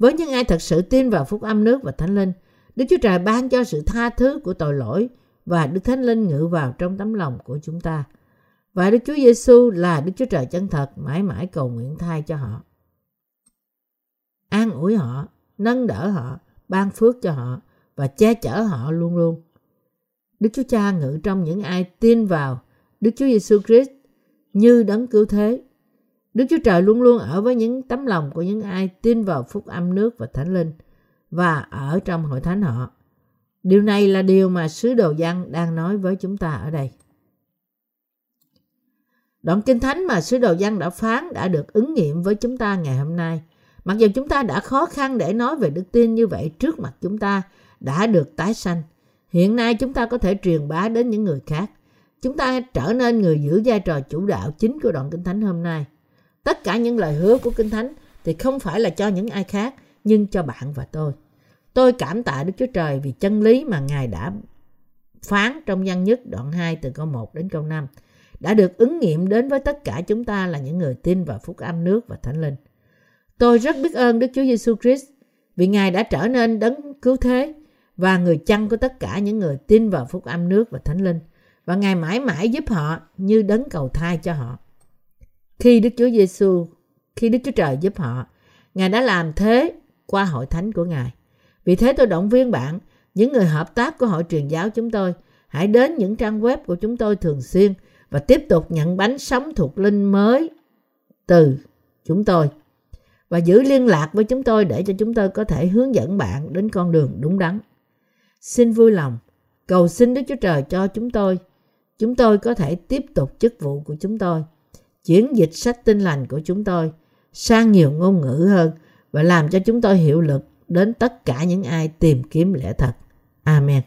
Với những ai thật sự tin vào phúc âm nước và thánh linh, Đức Chúa Trời ban cho sự tha thứ của tội lỗi và Đức Thánh Linh ngự vào trong tấm lòng của chúng ta. Và Đức Chúa Giêsu là Đức Chúa Trời chân thật mãi mãi cầu nguyện thay cho họ. An ủi họ, nâng đỡ họ, ban phước cho họ và che chở họ luôn luôn. Đức Chúa Cha ngự trong những ai tin vào Đức Chúa Giêsu Christ như đấng cứu thế Đức Chúa Trời luôn luôn ở với những tấm lòng của những ai tin vào phúc âm nước và thánh linh và ở trong hội thánh họ. Điều này là điều mà sứ đồ Giăng đang nói với chúng ta ở đây. Đoạn kinh thánh mà sứ đồ Giăng đã phán đã được ứng nghiệm với chúng ta ngày hôm nay. Mặc dù chúng ta đã khó khăn để nói về đức tin như vậy trước mặt chúng ta đã được tái sanh. Hiện nay chúng ta có thể truyền bá đến những người khác. Chúng ta trở nên người giữ vai trò chủ đạo chính của đoạn kinh thánh hôm nay. Tất cả những lời hứa của Kinh Thánh thì không phải là cho những ai khác, nhưng cho bạn và tôi. Tôi cảm tạ Đức Chúa Trời vì chân lý mà Ngài đã phán trong văn nhất đoạn 2 từ câu 1 đến câu 5 đã được ứng nghiệm đến với tất cả chúng ta là những người tin vào phúc âm nước và thánh linh. Tôi rất biết ơn Đức Chúa Giêsu Christ vì Ngài đã trở nên đấng cứu thế và người chăn của tất cả những người tin vào phúc âm nước và thánh linh và Ngài mãi mãi giúp họ như đấng cầu thai cho họ. Khi Đức Chúa Giêsu, khi Đức Chúa Trời giúp họ, Ngài đã làm thế qua hội thánh của Ngài. Vì thế tôi động viên bạn, những người hợp tác của hội truyền giáo chúng tôi, hãy đến những trang web của chúng tôi thường xuyên và tiếp tục nhận bánh sống thuộc linh mới từ chúng tôi và giữ liên lạc với chúng tôi để cho chúng tôi có thể hướng dẫn bạn đến con đường đúng đắn. Xin vui lòng cầu xin Đức Chúa Trời cho chúng tôi chúng tôi có thể tiếp tục chức vụ của chúng tôi, chuyển dịch sách tinh lành của chúng tôi sang nhiều ngôn ngữ hơn và làm cho chúng tôi hiệu lực đến tất cả những ai tìm kiếm lẽ thật. Amen.